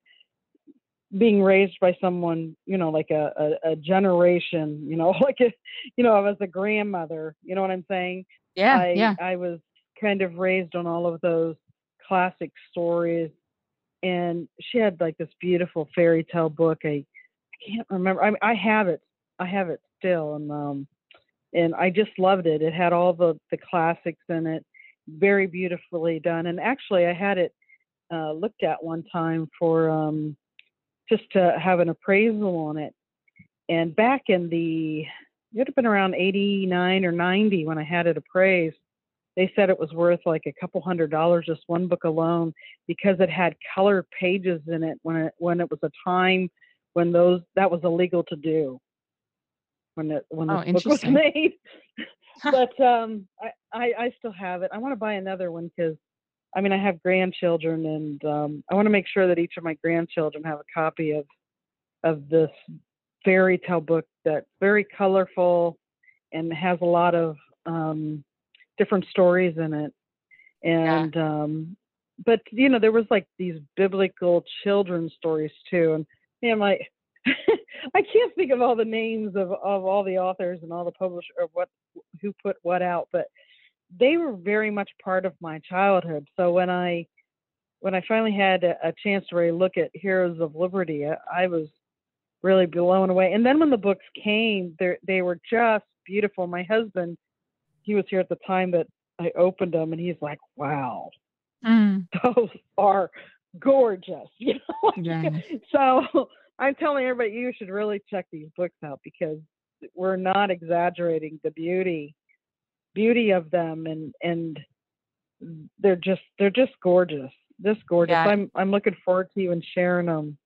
[SPEAKER 1] being raised by someone, you know, like a, a, a, generation, you know, like a, you know, I was a grandmother, you know what I'm saying?
[SPEAKER 2] Yeah.
[SPEAKER 1] I,
[SPEAKER 2] yeah.
[SPEAKER 1] I was kind of raised on all of those classic stories. And she had like this beautiful fairy tale book. I, I can't remember. I, I have it. I have it still. And, um, and I just loved it. It had all the, the classics in it, very beautifully done. And actually I had it, uh, looked at one time for, um, just to have an appraisal on it. And back in the, it would have been around 89 or 90 when I had it appraised. They said it was worth like a couple hundred dollars, just one book alone, because it had colored pages in it when it when it was a time when those that was illegal to do. When it when
[SPEAKER 2] oh,
[SPEAKER 1] book was made. but um, I, I I still have it. I want to buy another one because I mean, I have grandchildren, and um, I want to make sure that each of my grandchildren have a copy of of this fairy tale book that's very colorful and has a lot of um, different stories in it. And yeah. um, but you know, there was like these biblical children's stories too, and know, my I can't think of all the names of of all the authors and all the publishers or what who put what out, but they were very much part of my childhood. So when I when I finally had a, a chance to really look at Heroes of Liberty, I, I was really blown away. And then when the books came, they they were just beautiful. My husband, he was here at the time that I opened them, and he's like, "Wow, mm. those are gorgeous." You know. Yeah. so I'm telling everybody, you should really check these books out because we're not exaggerating the beauty beauty of them and and they're just they're just gorgeous just gorgeous yeah. i'm i'm looking forward to even sharing them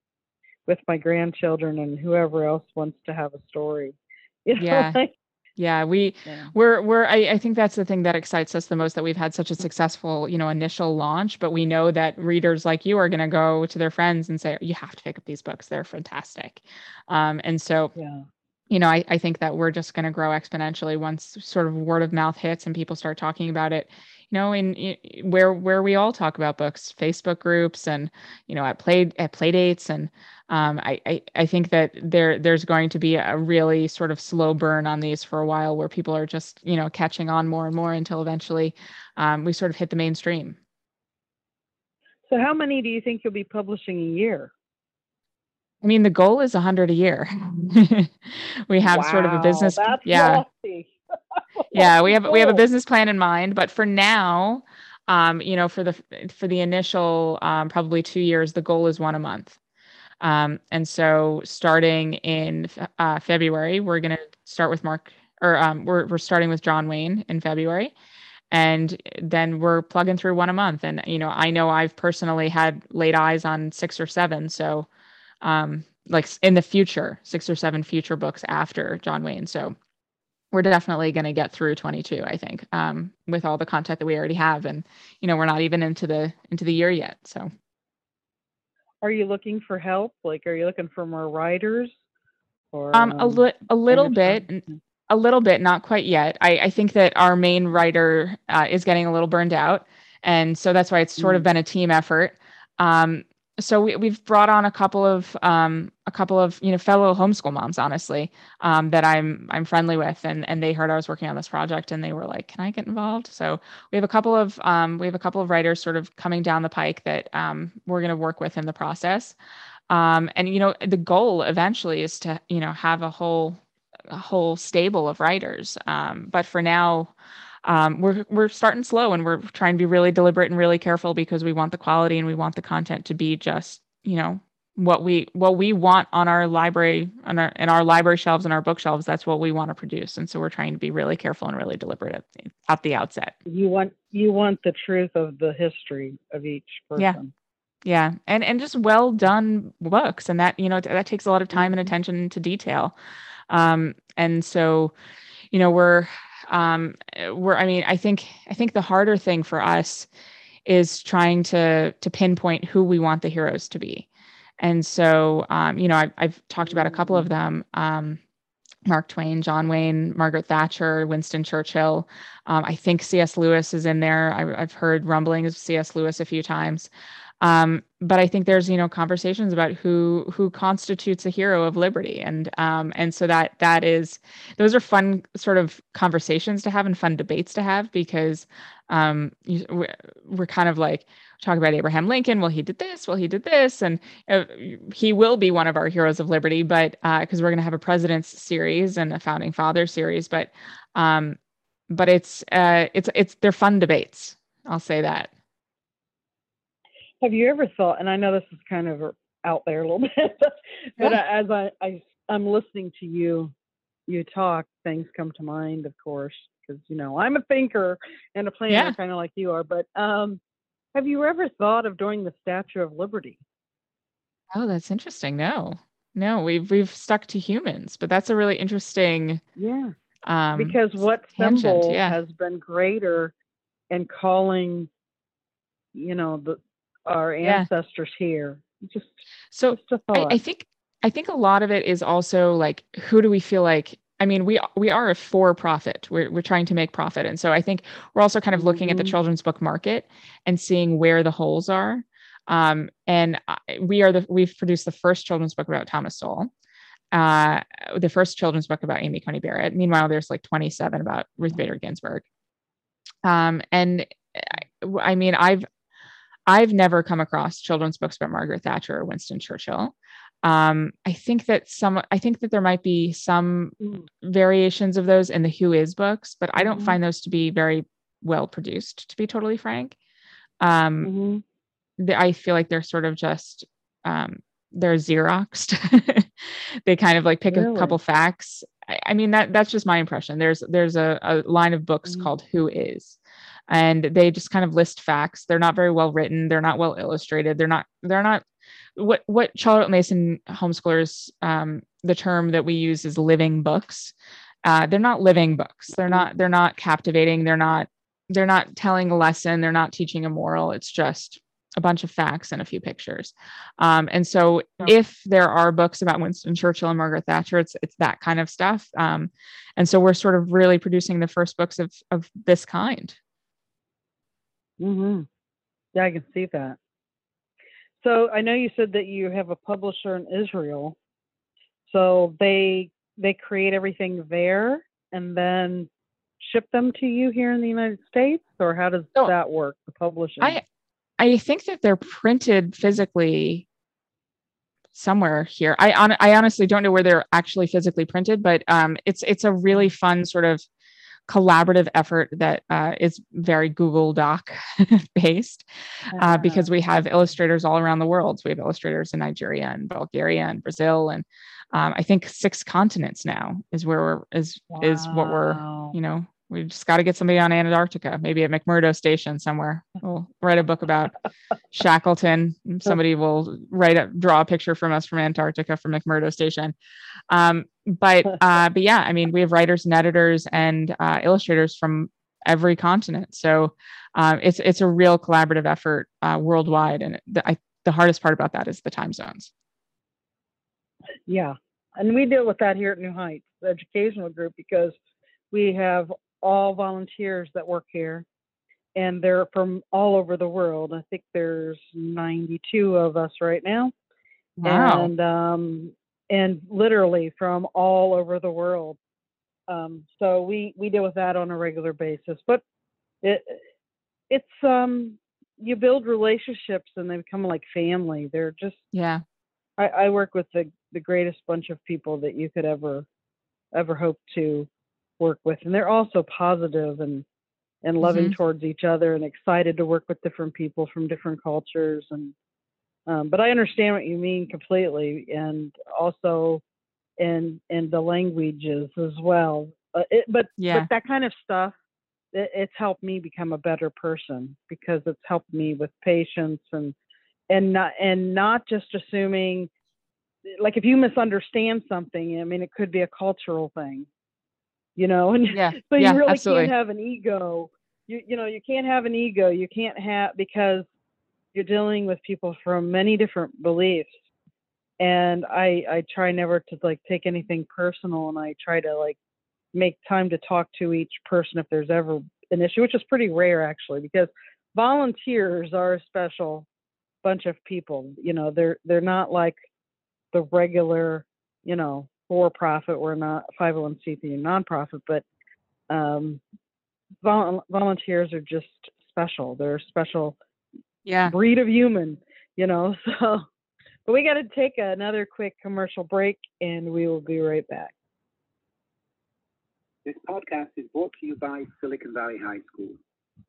[SPEAKER 1] with my grandchildren and whoever else wants to have a story
[SPEAKER 2] you know, yeah like, yeah we yeah. we're we're I, I think that's the thing that excites us the most that we've had such a successful you know initial launch but we know that readers like you are going to go to their friends and say you have to pick up these books they're fantastic um, and so
[SPEAKER 1] yeah
[SPEAKER 2] you know, I, I think that we're just going to grow exponentially once sort of word of mouth hits and people start talking about it. You know, in, in where where we all talk about books, Facebook groups, and you know, at play at play dates, and um, I, I I think that there there's going to be a really sort of slow burn on these for a while, where people are just you know catching on more and more until eventually um, we sort of hit the mainstream.
[SPEAKER 1] So, how many do you think you'll be publishing a year?
[SPEAKER 2] I mean, the goal is 100 a year. we have wow, sort of a business. yeah. yeah, we have we have a business plan in mind, but for now, um, you know, for the for the initial um, probably two years, the goal is one a month. Um, and so, starting in uh, February, we're going to start with Mark, or um, we're we're starting with John Wayne in February, and then we're plugging through one a month. And you know, I know I've personally had laid eyes on six or seven, so um, like in the future, six or seven future books after John Wayne. So we're definitely going to get through 22, I think, um, with all the content that we already have, and you know, we're not even into the into the year yet. So,
[SPEAKER 1] are you looking for help? Like, are you looking for more writers, Or,
[SPEAKER 2] um, a, li- a little bit, a little bit, not quite yet. I, I think that our main writer uh, is getting a little burned out. And so that's why it's sort of
[SPEAKER 1] Mm.
[SPEAKER 2] been a team effort. Um, so we, we've brought on a couple of um, a couple of you know fellow homeschool moms, honestly, um, that I'm I'm friendly with, and and they heard I was working on this project, and they were like, "Can I get involved?" So we have a couple of um, we have a couple of writers sort of coming down the pike that um, we're going to work with in the process. Um, and you know the goal eventually is to you know have a whole a whole stable of writers. Um, but for now, um, we're we're starting slow and we're trying to be really deliberate and really careful because we want the quality and we want the content to be just you know what we what we want on our library on our in our library shelves and our bookshelves. That's what we want to produce, and so we're trying to be really careful and really deliberate at the, at the outset.
[SPEAKER 1] You want you want the truth of the history of each person.
[SPEAKER 2] Yeah. Yeah, and and just well done books, and that you know that takes a lot of time and
[SPEAKER 1] Mhm.
[SPEAKER 2] attention to detail, um, and so, you know, we're um, we're I mean I think I think the harder thing for us is trying to to pinpoint who we want the heroes to be, and so um, you know I've, I've talked about a couple of them. Um, Mark Twain, John Wayne, Margaret Thatcher, Winston Churchill. Um, I think C.S. Lewis is in there. I, I've heard rumblings of C.S. Lewis a few times. Um, but I think there's you know conversations about who who constitutes a hero of liberty, and um, and so that that is those are fun sort of conversations to have and fun debates to have because um, we're, kind of like talk about Abraham Lincoln. Well, he did this. Well, he did this, and uh, he will be one of our heroes of liberty. But because we're going to have a president's series and a founding father series, but um, but it's uh, it's it's they're fun debates. I'll say that.
[SPEAKER 1] Have you ever thought? And I know this is kind of out there a little bit, but
[SPEAKER 2] Yeah.
[SPEAKER 1] as I, I I'm listening to you, you talk, things come to mind, of course, because you know I'm a thinker and a planner,
[SPEAKER 2] Yeah.
[SPEAKER 1] kind of like you are. But um, have you ever thought of doing the Statue of Liberty?
[SPEAKER 2] Oh, that's interesting. No, no, we've we've stuck to humans, but that's a really interesting.
[SPEAKER 1] Yeah.
[SPEAKER 2] Um,
[SPEAKER 1] because what
[SPEAKER 2] tangent,
[SPEAKER 1] symbol
[SPEAKER 2] yeah.
[SPEAKER 1] has been greater in calling you know the our
[SPEAKER 2] Yeah.
[SPEAKER 1] ancestors here. Just
[SPEAKER 2] so
[SPEAKER 1] just
[SPEAKER 2] I, I think I think a lot of it is also like who do we feel like I mean we we are a for profit we're we're trying to make profit. And so I think we're also kind of looking at the
[SPEAKER 1] Mhm.
[SPEAKER 2] children's book market and seeing where the holes are. Um, and I- we are the we've produced the first children's book about Thomas Sowell. Uh, the first children's book about Amy Coney Barrett. Meanwhile there's like 27 about Ruth Bader Ginsburg. Um, and I, I mean I've I've never come across children's books about Margaret Thatcher or Winston Churchill. Um, I think that some, I think that there might be some
[SPEAKER 1] Mm.
[SPEAKER 2] variations of those in the Who Is books, but I don't
[SPEAKER 1] Mhm.
[SPEAKER 2] find those to be very well produced, to be totally frank. Um,
[SPEAKER 1] Mhm.
[SPEAKER 2] the, I feel like they're sort of just um, they're xeroxed. they kind of like pick a couple facts. I, I mean that that's just my impression. There's there's a, a line of books
[SPEAKER 1] Mhm.
[SPEAKER 2] called Who Is, and they just kind of list facts. They're not very well written. They're not well illustrated. They're not they're not what what Charlotte Mason homeschoolers um, the term that we use is living books. Uh, they're not living books. They're not they're not captivating. They're not they're not telling a lesson. They're not teaching a moral. It's just a bunch of facts and a few pictures. Um, and so
[SPEAKER 1] Yeah.
[SPEAKER 2] if there are books about Winston Churchill and Margaret Thatcher, it's it's that kind of stuff. Um, and so we're sort of really producing the first books of of this kind.
[SPEAKER 1] Mhm. yeah i can see that. So i know you said that you have a publisher in israel. So they they create everything there and then ship them to you here in the united states? Or how does
[SPEAKER 2] So,
[SPEAKER 1] that work the publishing?
[SPEAKER 2] I I think that they're printed physically somewhere here. I on, I honestly don't know where they're actually physically printed, but um, it's it's a really fun sort of collaborative effort that uh, is very Google Doc based uh, because we have illustrators all around the world. So we have illustrators in Nigeria and Bulgaria and Brazil and um, I think six continents now is where we're is is what we're you know we just got to get somebody on Antarctica, maybe at McMurdo Station somewhere. We'll write a book about Shackleton. Somebody will write a draw a picture from us from Antarctica from McMurdo Station. Um, but uh, but yeah, I mean, we have writers and editors and uh, illustrators from every continent. So um, it's it's a real collaborative effort uh, worldwide, and the, I, the hardest part about that is the time zones.
[SPEAKER 1] Yeah, and we deal with that here at New Heights the Educational Group because we have all volunteers that work here, and they're from all over the world. I think there's 92 of us right now,
[SPEAKER 2] Wow.
[SPEAKER 1] and um, and literally from all over the world. Um, so we we deal with that on a regular basis, but it it's um you build relationships and they become like family. They're just
[SPEAKER 2] yeah.
[SPEAKER 1] I, I work with the the greatest bunch of people that you could ever ever hope to work with, and they're also positive and and loving towards each other and excited to work with different people from different cultures and um, but I understand what you mean completely, and also in in the languages as well. Uh, it, but
[SPEAKER 2] Yeah.
[SPEAKER 1] but that kind of stuff, it, it's helped me become a better person because it's helped me with patience and and not and not just assuming like if you misunderstand something, I mean, it could be a cultural thing, you know, and
[SPEAKER 2] Yeah.
[SPEAKER 1] so
[SPEAKER 2] yeah.
[SPEAKER 1] you really
[SPEAKER 2] absolutely.
[SPEAKER 1] can't have an ego. You you know you can't have an ego. You can't have because you're dealing with people from many different beliefs, and I I try never to like take anything personal, and I try to like make time to talk to each person if there's ever an issue, which is pretty rare actually, because volunteers are a special bunch of people. You know, they're they're not like the regular, you know, for profit. We're not 501c3 nonprofit, but um, vol- volunteers are just special. They're a special
[SPEAKER 2] Yeah.
[SPEAKER 1] breed of human, you know. So, but we got to take another quick commercial break, and we will be right back.
[SPEAKER 5] This podcast is brought to you by Silicon Valley High School,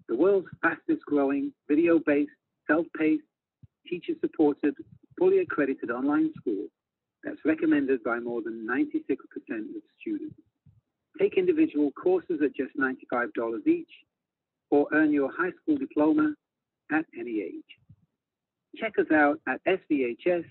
[SPEAKER 5] the world's fastest growing, video based, self paced, teacher supported, fully accredited online school that's recommended by more than 96% of students. Take individual courses at just $95 each or earn your high school diploma at any age. Check us out at svhs.co.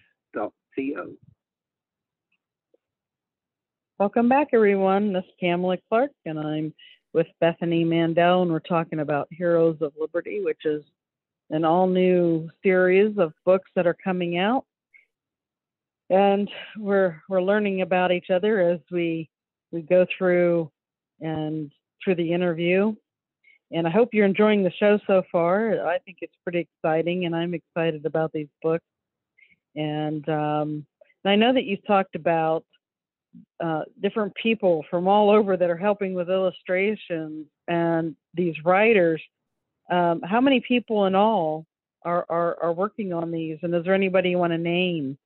[SPEAKER 1] Welcome back, everyone. This is Pamela Clark, and I'm with Bethany Mandel, and we're talking about Heroes of Liberty, which is an all new series of books that are coming out. And we're we're learning about each other as we we go through and through the interview. And I hope you're enjoying the show so far. I think it's pretty exciting, and I'm excited about these books. And, um, and I know that you've talked about uh, different people from all over that are helping with illustrations and these writers. Um, how many people in all are, are are working on these? And is there anybody you want to name?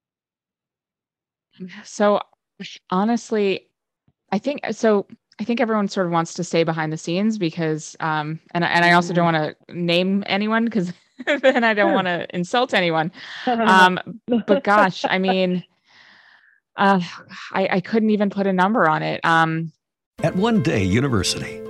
[SPEAKER 2] So honestly, I think so. I think everyone sort of wants to stay behind the scenes because, um, and I- and I also don't want to name anyone because then I don't want to insult anyone. Um, but gosh, I mean, uh, I I couldn't even put a number on it. Um,
[SPEAKER 4] At One Day University,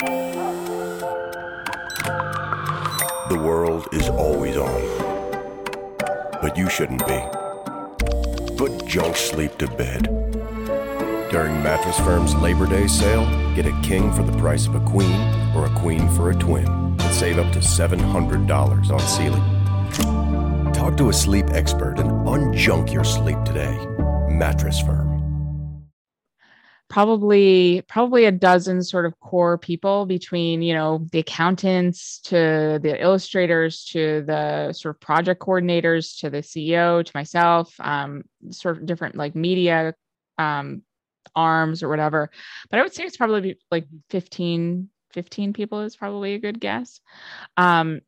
[SPEAKER 6] The world is always on. But you shouldn't be. Put junk sleep to bed. During Mattress Firm's Labor Day sale, get a king for the price of a queen or a queen for a twin and save up to $700 on Sealy. Talk to a sleep expert and unjunk your sleep today. Mattress Firm.
[SPEAKER 2] Probably probably a dozen sort of core people between you know the accountants to the illustrators to the sort of project coordinators to the ceo to myself um, sort of different like media um, arms or whatever. But i would say it's probably like 15 15 people is probably a good guess. Um,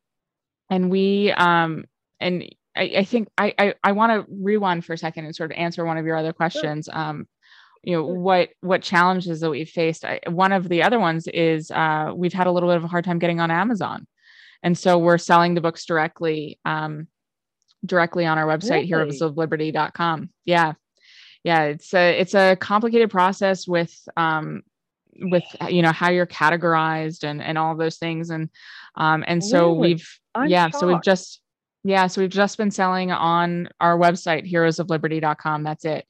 [SPEAKER 2] and we um, and I, I think I, I, I want to rewind for a second and sort of answer one of your other questions. Um, you know what what challenges that we've faced I, one of the other ones is uh, we've had a little bit of a hard time getting on amazon and so we're selling the books directly um, directly on our website,
[SPEAKER 1] Really?
[SPEAKER 2] heroesofliberty.com. Yeah. Yeah. It's a, it's a complicated process with, um, with, you know, how you're categorized and, and all those things. And, um, and so
[SPEAKER 1] Really?
[SPEAKER 2] we've,
[SPEAKER 1] I'm
[SPEAKER 2] yeah, so we've just, yeah, so we've just been selling on our website, heroesofliberty.com. That's it.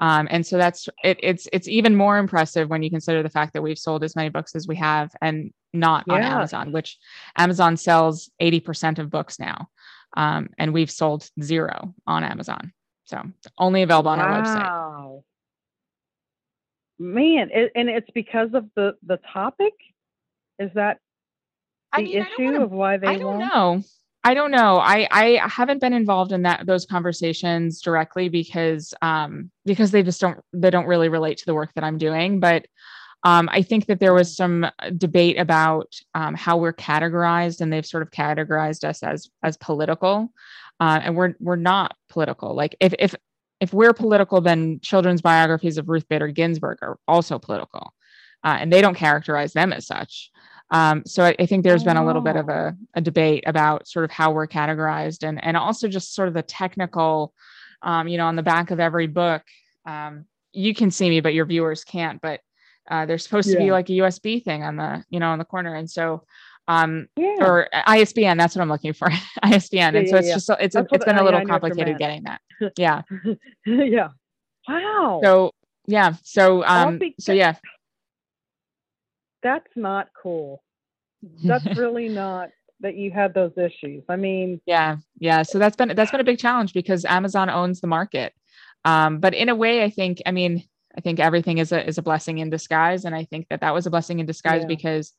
[SPEAKER 2] Um, and so that's it, it's it's even more impressive when you consider the fact that we've sold as many books as we have and not on Amazon, which Amazon sells 80% of books now. Um, and we've sold zero on Amazon. So only available on our website.
[SPEAKER 1] Man, it, and it's because of the the topic. Is that the
[SPEAKER 2] I mean,
[SPEAKER 1] issue
[SPEAKER 2] wanna-
[SPEAKER 1] of why they
[SPEAKER 2] I don't
[SPEAKER 1] won't?
[SPEAKER 2] know. I don't know. I I haven't been involved in that those conversations directly because um because they just don't they don't really relate to the work that I'm doing. But um, I think that there was some debate about um, how we're categorized, and they've sort of categorized us as as political, uh, and we're we're not political. Like if if if we're political, then children's biographies of Ruth Bader Ginsburg are also political, uh, and they don't characterize them as such. Um, so I, I think there's been a little bit of a, a debate about sort of how we're categorized and, and also just sort of the technical, um, you know, on the back of every book, um, you can see me, but your viewers can't, but, uh, there's supposed to be like a USB thing on the, you know, on the corner. And so, um,
[SPEAKER 1] Yeah.
[SPEAKER 2] or ISBN, that's what I'm looking for, ISBN. and so
[SPEAKER 1] yeah,
[SPEAKER 2] it's
[SPEAKER 1] yeah.
[SPEAKER 2] just, it's, a, it's been
[SPEAKER 1] uh,
[SPEAKER 2] a little
[SPEAKER 1] I
[SPEAKER 2] complicated getting that. Yeah.
[SPEAKER 1] yeah. Wow.
[SPEAKER 2] So, yeah. So, um, so yeah.
[SPEAKER 1] That's not cool. That's really not that you had those issues. I mean,
[SPEAKER 2] Yeah, yeah. So that's been that's been a big challenge because Amazon owns the market. Um, but in a way, I think, I mean, I think everything is a is a blessing in disguise, and I think that that was a blessing in disguise
[SPEAKER 1] Yeah.
[SPEAKER 2] because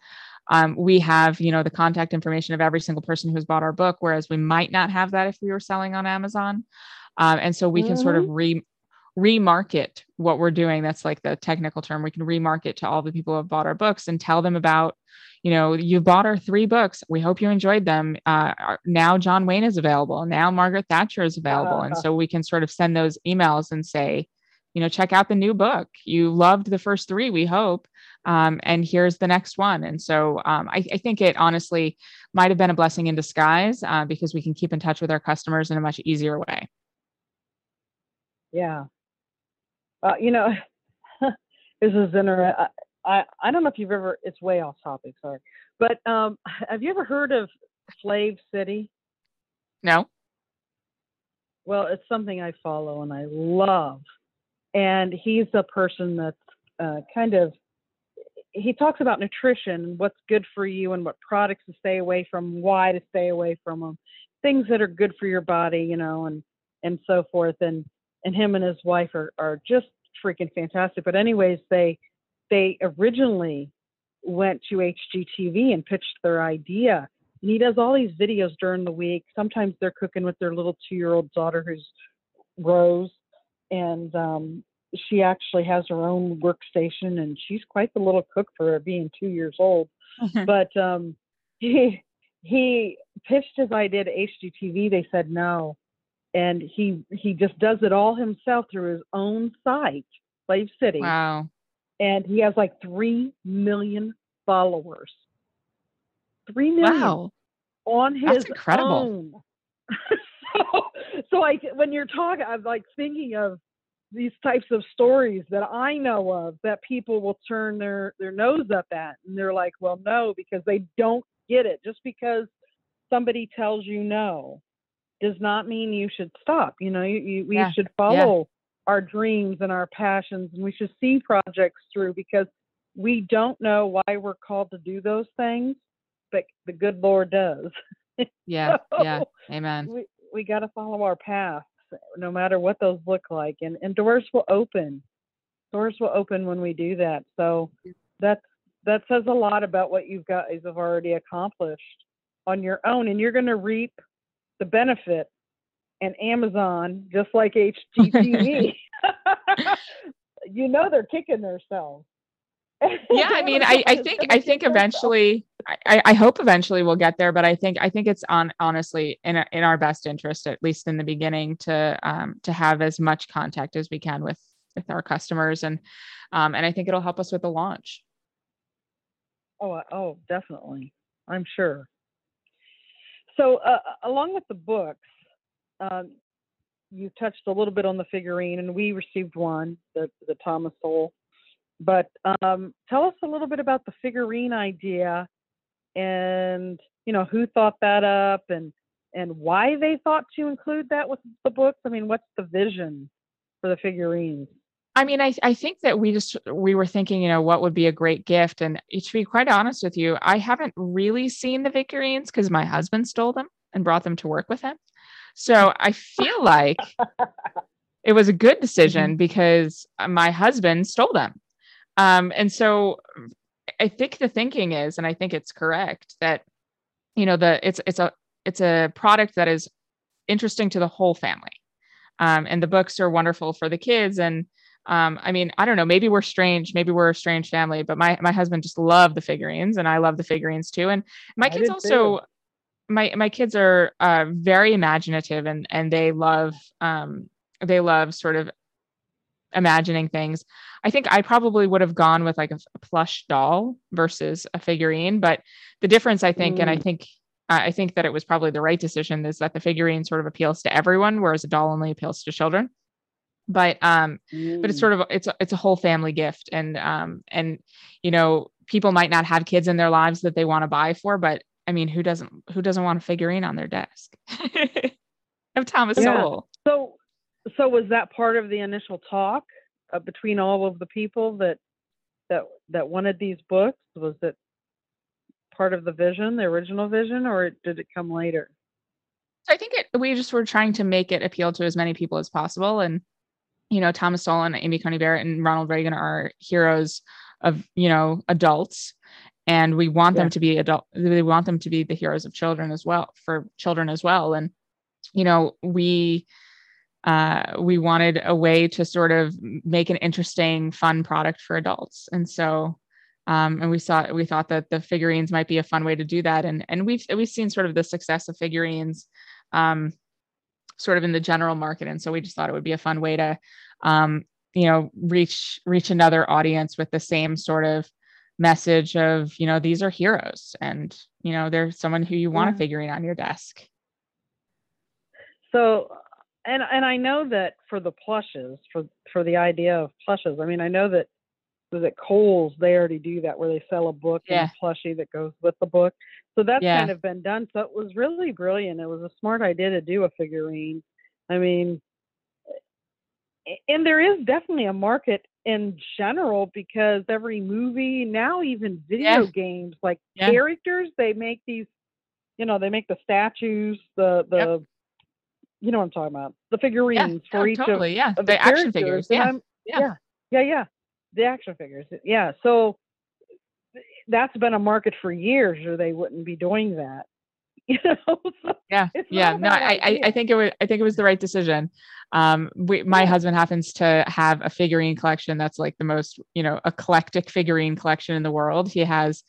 [SPEAKER 2] um, we have, you know, the contact information of every single person who's bought our book, whereas we might not have that if we were selling on Amazon. Um, and so we can sort of re remarket what we're doing. That's like the technical term. We can remarket to all the people who have bought our books and tell them about you know, you bought our three books. We hope you enjoyed them. Uh, now John Wayne is available. Now Margaret Thatcher is available. And so we can sort of send those emails and say, you know, check out the new book. You loved the first three, we hope. Um, and here's the next one. And so um, I, I think it honestly might have been a blessing in disguise uh, because we can keep in touch with our customers in a much easier way.
[SPEAKER 1] yeah. Uh, you know, this is interesting. I, I don't know if you've ever, it's way off topic, sorry. But um, have you ever heard of Slave City?
[SPEAKER 2] No?
[SPEAKER 1] Well, it's something I follow and I love. And he's a person that's uh, kind of, he talks about nutrition, what's good for you, and what products to stay away from, why to stay away from them, things that are good for your body, you know, and and so forth. And and him and his wife are are just freaking fantastic. But anyways, they they originally went to HGTV and pitched their idea. And he does all these videos during the week. Sometimes they're cooking with their little two year old daughter, who's Rose, and um, she actually has her own workstation, and she's quite the little cook for her being two years old. but um, he he pitched his idea to HGTV. They said no, and he he just does it all himself through his own site, Slave City
[SPEAKER 2] wow.
[SPEAKER 1] and he has like three million followers. Three million
[SPEAKER 2] Wow.
[SPEAKER 1] on his
[SPEAKER 2] That's incredible.
[SPEAKER 1] own. so, so like when you're talking, I'm like thinking of these types of stories that I know of that people will turn their their nose up at, and they're like, "Well, no," because they don't get it. Just because somebody tells you no does not mean you should stop. You know, you, you we
[SPEAKER 2] Yeah,
[SPEAKER 1] should follow our dreams and our passions, and we should see projects through because we don't know why we're called to do those things, but the good Lord does.
[SPEAKER 2] Yeah. Yeah. Amen.
[SPEAKER 1] we we got to follow our paths no matter what those look like and and doors will open doors will open when we do that so that's that says a lot about what you guys have already accomplished on your own and you're going to reap the benefit and amazon just like hgtv you know they're kicking themselves
[SPEAKER 2] yeah i mean i, I think i think eventually I, I hope eventually we'll get there but i think i think it's on honestly in, in our best interest at least in the beginning to um, to have as much contact as we can with with our customers and um, and i think it'll help us with the launch
[SPEAKER 1] Oh, oh, definitely. I'm sure. So, uh, along with the books, um, you touched a little bit on the figurine, and we received one, the the Thomas Sowell. But um, tell us a little bit about the figurine idea, and you know who thought that up, and and why they thought to include that with the books. I mean, what's the vision for the figurines?
[SPEAKER 2] I mean, I, I think that we just we were thinking, you know, what would be a great gift. And to be quite honest with you, I haven't really seen the figurines because my husband stole them and brought them to work with him. So I feel like it was a good decision
[SPEAKER 1] Mm-hmm.
[SPEAKER 2] because my husband stole them. Um, and so I think the thinking is, and I think it's correct that, you know, the it's it's a it's a product that is interesting to the whole family. Um, and the books are wonderful for the kids. And um, I mean, I don't know, maybe we're strange, maybe we're a strange family, but my my husband just loved the figurines and I love the figurines too. And my
[SPEAKER 1] I
[SPEAKER 2] kids also
[SPEAKER 1] too.
[SPEAKER 2] my my kids are uh, very imaginative and and they love um they love sort of imagining things. I think I probably would have gone with like a, a plush doll versus a figurine, but the difference I think, and I
[SPEAKER 1] Mm.
[SPEAKER 2] think uh, I think that it was probably the right decision is that the figurine sort of appeals to everyone, whereas a doll only appeals to children. But um, but it's
[SPEAKER 1] Mm.
[SPEAKER 2] sort of it's a, it's a whole family gift, and um, and you know people might not have kids in their lives that they want to buy for, but I mean, who doesn't who doesn't want a figurine on their desk of Thomas
[SPEAKER 1] Yeah.
[SPEAKER 2] Sowell?
[SPEAKER 1] So, so was that part of the initial talk uh, between all of the people that that that wanted these books? Was it part of the vision, the original vision, or did it come later?
[SPEAKER 2] I think it we just were trying to make it appeal to as many people as possible. And, you know, Thomas and Amy Coney Barrett and Ronald Reagan are heroes of, you know, adults. And we want
[SPEAKER 1] Yeah.
[SPEAKER 2] them to be adult we want them to be the heroes of children as well, for children as well. And, you know, we uh, we wanted a way to sort of make an interesting, fun product for adults. And so um, and we saw we thought that the figurines might be a fun way to do that. And and we've we've seen sort of the success of figurines um, sort of in the general market. And so we just thought it would be a fun way to, um, you know, reach reach another audience with the same sort of message of, you know, these are heroes, and you know, they're someone who you want
[SPEAKER 1] Yeah.
[SPEAKER 2] a figurine on your desk.
[SPEAKER 1] So, and and I know that for the plushes, for for the idea of plushes, I mean, I know that was at Kohl's they already do that where they sell a book
[SPEAKER 2] Yeah.
[SPEAKER 1] and a plushie that goes with the book. So that's
[SPEAKER 2] Yeah.
[SPEAKER 1] kind of been done. So it was really brilliant. It was a smart idea to do a figurine. I mean, and there is definitely a market in general because every movie now even video
[SPEAKER 2] Yeah.
[SPEAKER 1] games like characters they make these you know they make the statues the the you know what i'm talking about the figurines
[SPEAKER 2] yeah,
[SPEAKER 1] for
[SPEAKER 2] no,
[SPEAKER 1] each of
[SPEAKER 2] yeah,
[SPEAKER 1] of
[SPEAKER 2] the, action
[SPEAKER 1] characters,
[SPEAKER 2] figures, yeah, yeah.
[SPEAKER 1] yeah, yeah, yeah, the action figures, yeah. So that's been a market for years, or they wouldn't be doing that. You know, so
[SPEAKER 2] yeah yeah no I, I i think it was i think it was the right decision um we, my
[SPEAKER 1] Yeah.
[SPEAKER 2] husband happens to have a figurine collection that's like the most you know eclectic figurine collection in the world he has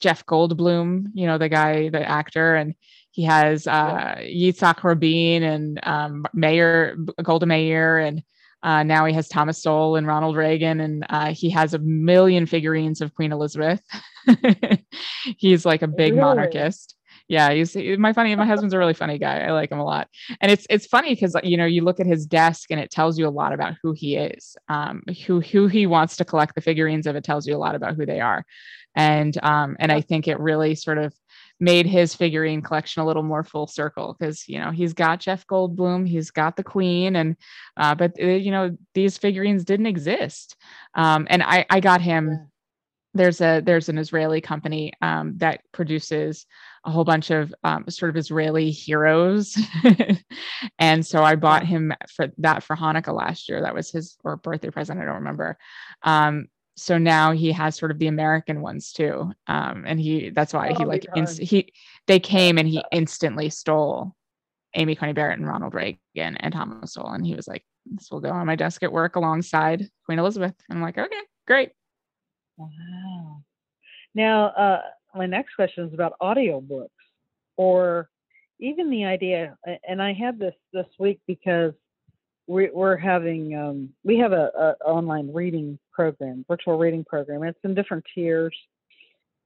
[SPEAKER 2] jeff goldblum you know the guy the actor and he has uh yitzhak rabin and um mayor golda meir and uh, now he has Thomas Sowell and Ronald Reagan, and uh, he has a million figurines of Queen Elizabeth. he's like a big
[SPEAKER 1] Really?
[SPEAKER 2] monarchist. Yeah he's he- my funny my husband's a really funny guy. I like him a lot. And it's it's funny because you know you look at his desk and it tells you a lot about who he is. Um who who he wants to collect the figurines of it tells you a lot about who they are. And um and i think it really sort of made his figurine collection a little more full circle because you know he's got jeff goldblum he's got the queen and uh but uh, you know these figurines didn't exist um and i i got him there's a there's an Israeli company um, that produces a whole bunch of um, sort of Israeli heroes, and so I bought him for that for Hanukkah last year. That was his or birthday present. I don't remember. Um, so now he has sort of the American ones too, um, and he that's why he
[SPEAKER 1] Oh,
[SPEAKER 2] like inst- he they came and he instantly stole Amy Coney Barrett and Ronald Reagan and Thomas Sowell, and he was like, "This will go on my desk at work alongside Queen Elizabeth." And I'm like, "Okay, great."
[SPEAKER 1] Wow. Now, uh, my next question is about audiobooks or even the idea, and I had this this week because we, we're having, um, we have a, a online reading program, virtual reading program. It's in different tiers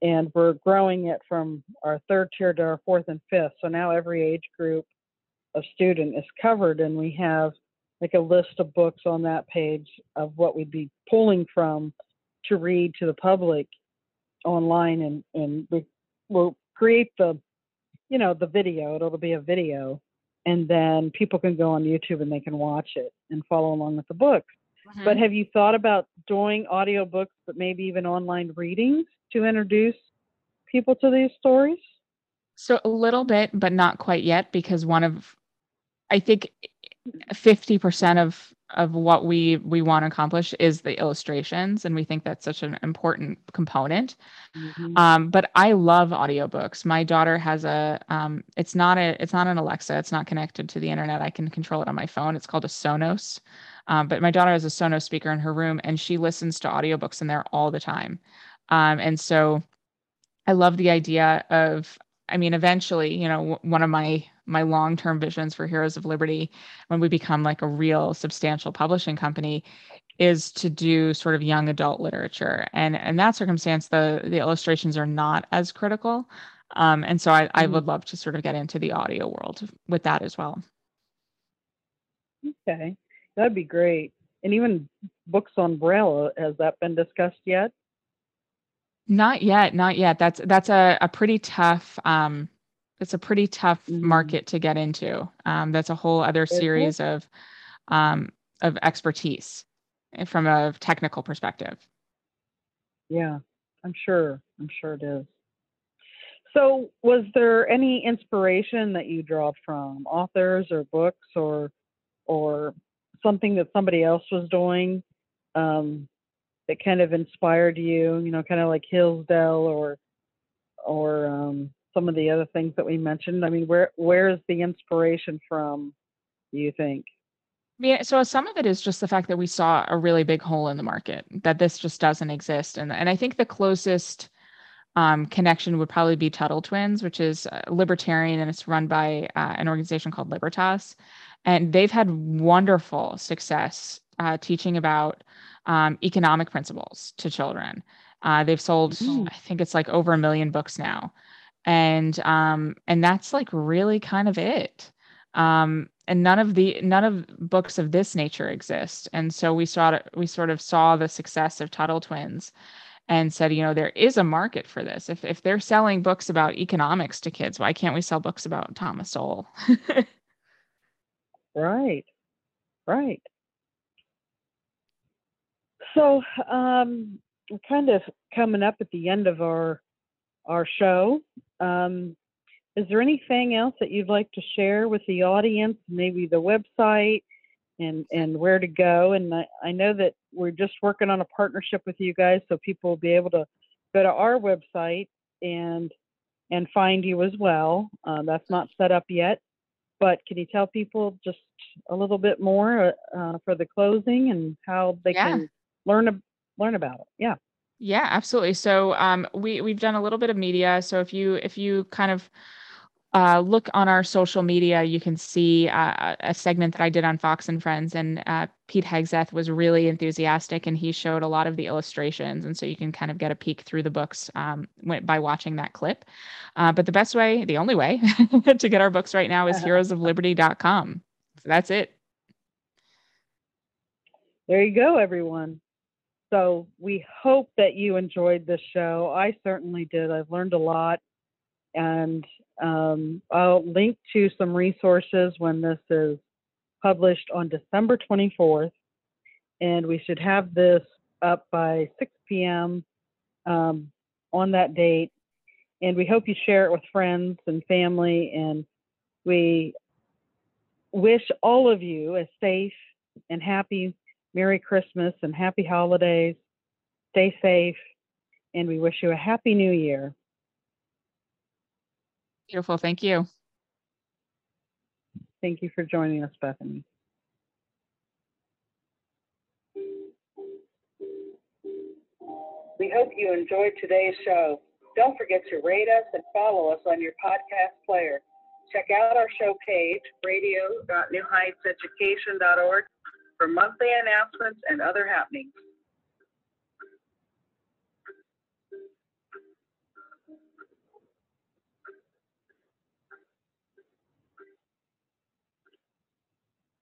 [SPEAKER 1] and we're growing it from our third tier to our fourth and fifth. So now every age group of student is covered, and we have like a list of books on that page of what we'd be pulling from to read to the public online, and and we will create the you know the video. It'll be a video, and then people can go on YouTube and they can watch it and follow along with the book.
[SPEAKER 2] Mm-hmm.
[SPEAKER 1] But have you thought about doing audiobooks, but maybe even online readings to introduce people to these stories?
[SPEAKER 2] So a little bit, but not quite yet, because one of, I think, fifty percent of of what we we want to accomplish is the illustrations, and we think that's such an important component.
[SPEAKER 1] Mhm.
[SPEAKER 2] Um, but I love audiobooks. My daughter has a um, it's not a it's not an Alexa. It's not connected to the internet. I can control it on my phone. It's called a Sonos. Um, but my daughter has a Sonos speaker in her room and she listens to audiobooks in there all the time. Um, and so I love the idea of I mean eventually, you know, w- one of my my long-term visions for Heroes of Liberty when we become like a real substantial publishing company is to do sort of young adult literature and in that circumstance the the illustrations are not as critical um, and so I, I
[SPEAKER 1] Mhm.
[SPEAKER 2] would love to sort of get into the audio world with that as well
[SPEAKER 1] Okay, that'd be great. And even books on Braille, has that been discussed yet?
[SPEAKER 2] not yet not yet that's that's a, a pretty tough um it's a pretty tough
[SPEAKER 1] Mhm.
[SPEAKER 2] market to get into um, that's a whole other series of um, of expertise from a technical perspective
[SPEAKER 1] Yeah, I'm sure. I'm sure it is. So, was there any inspiration that you draw from authors or books or or something that somebody else was doing um, that kind of inspired you? You know, kind of like Hillsdale or or um, some of the other things that we mentioned. I mean, where where is the inspiration from? Do you think?
[SPEAKER 2] Yeah, so some of it is just the fact that we saw a really big hole in the market, that this just doesn't exist. And and I think the closest um, connection would probably be Tuttle Twins, which is uh, libertarian and it's run by uh, an organization called Libertas. And they've had wonderful success uh, teaching about um, economic principles to children. Uh, they've sold,
[SPEAKER 1] Mm.
[SPEAKER 2] I think it's like over a million books now. And um, and that's like really kind of it um, and none of the none of books of this nature exist and so we saw we sort of saw the success of tuttle twins and said you know there is a market for this if if they're selling books about economics to kids why can't we sell books about thomas sowell
[SPEAKER 1] Right, right. So, um, we're kind of coming up at the end of our our show. Um, is there anything else that you'd like to share with the audience? Maybe the website and and where to go. And I, I know that we're just working on a partnership with you guys, so people will be able to go to our website and and find you as well. Uh, that's not set up yet, but can you tell people just a little bit more uh, for the closing and how they
[SPEAKER 2] Yeah.
[SPEAKER 1] can learn learn about it? Yeah.
[SPEAKER 2] Yeah, absolutely. So um, we we've done a little bit of media. So if you if you kind of uh, look on our social media, you can see uh, a segment that I did on Fox and Friends, and uh, Pete Hegseth was really enthusiastic, and he showed a lot of the illustrations, and so you can kind of get a peek through the books um, by watching that clip. Uh, but the best way, the only way, to get our books right now is heroesofliberty.com. So that's it.
[SPEAKER 1] There you go, everyone. So we hope that you enjoyed this show. I certainly did. I've learned a lot. And um, I'll link to some resources when this is published on December 24th. And we should have this up by 6 p.m. Um, on that date. And we hope you share it with friends and family. And we wish all of you a safe and happy Merry Christmas and happy holidays. Stay safe. And we wish you a happy new year.
[SPEAKER 2] Beautiful. Thank you.
[SPEAKER 1] Thank you for joining us, Bethany. We hope you enjoyed today's show. Don't forget to rate us and follow us on your podcast player. Check out our show page, radio.newheightseducation.org, for monthly announcements and other happenings.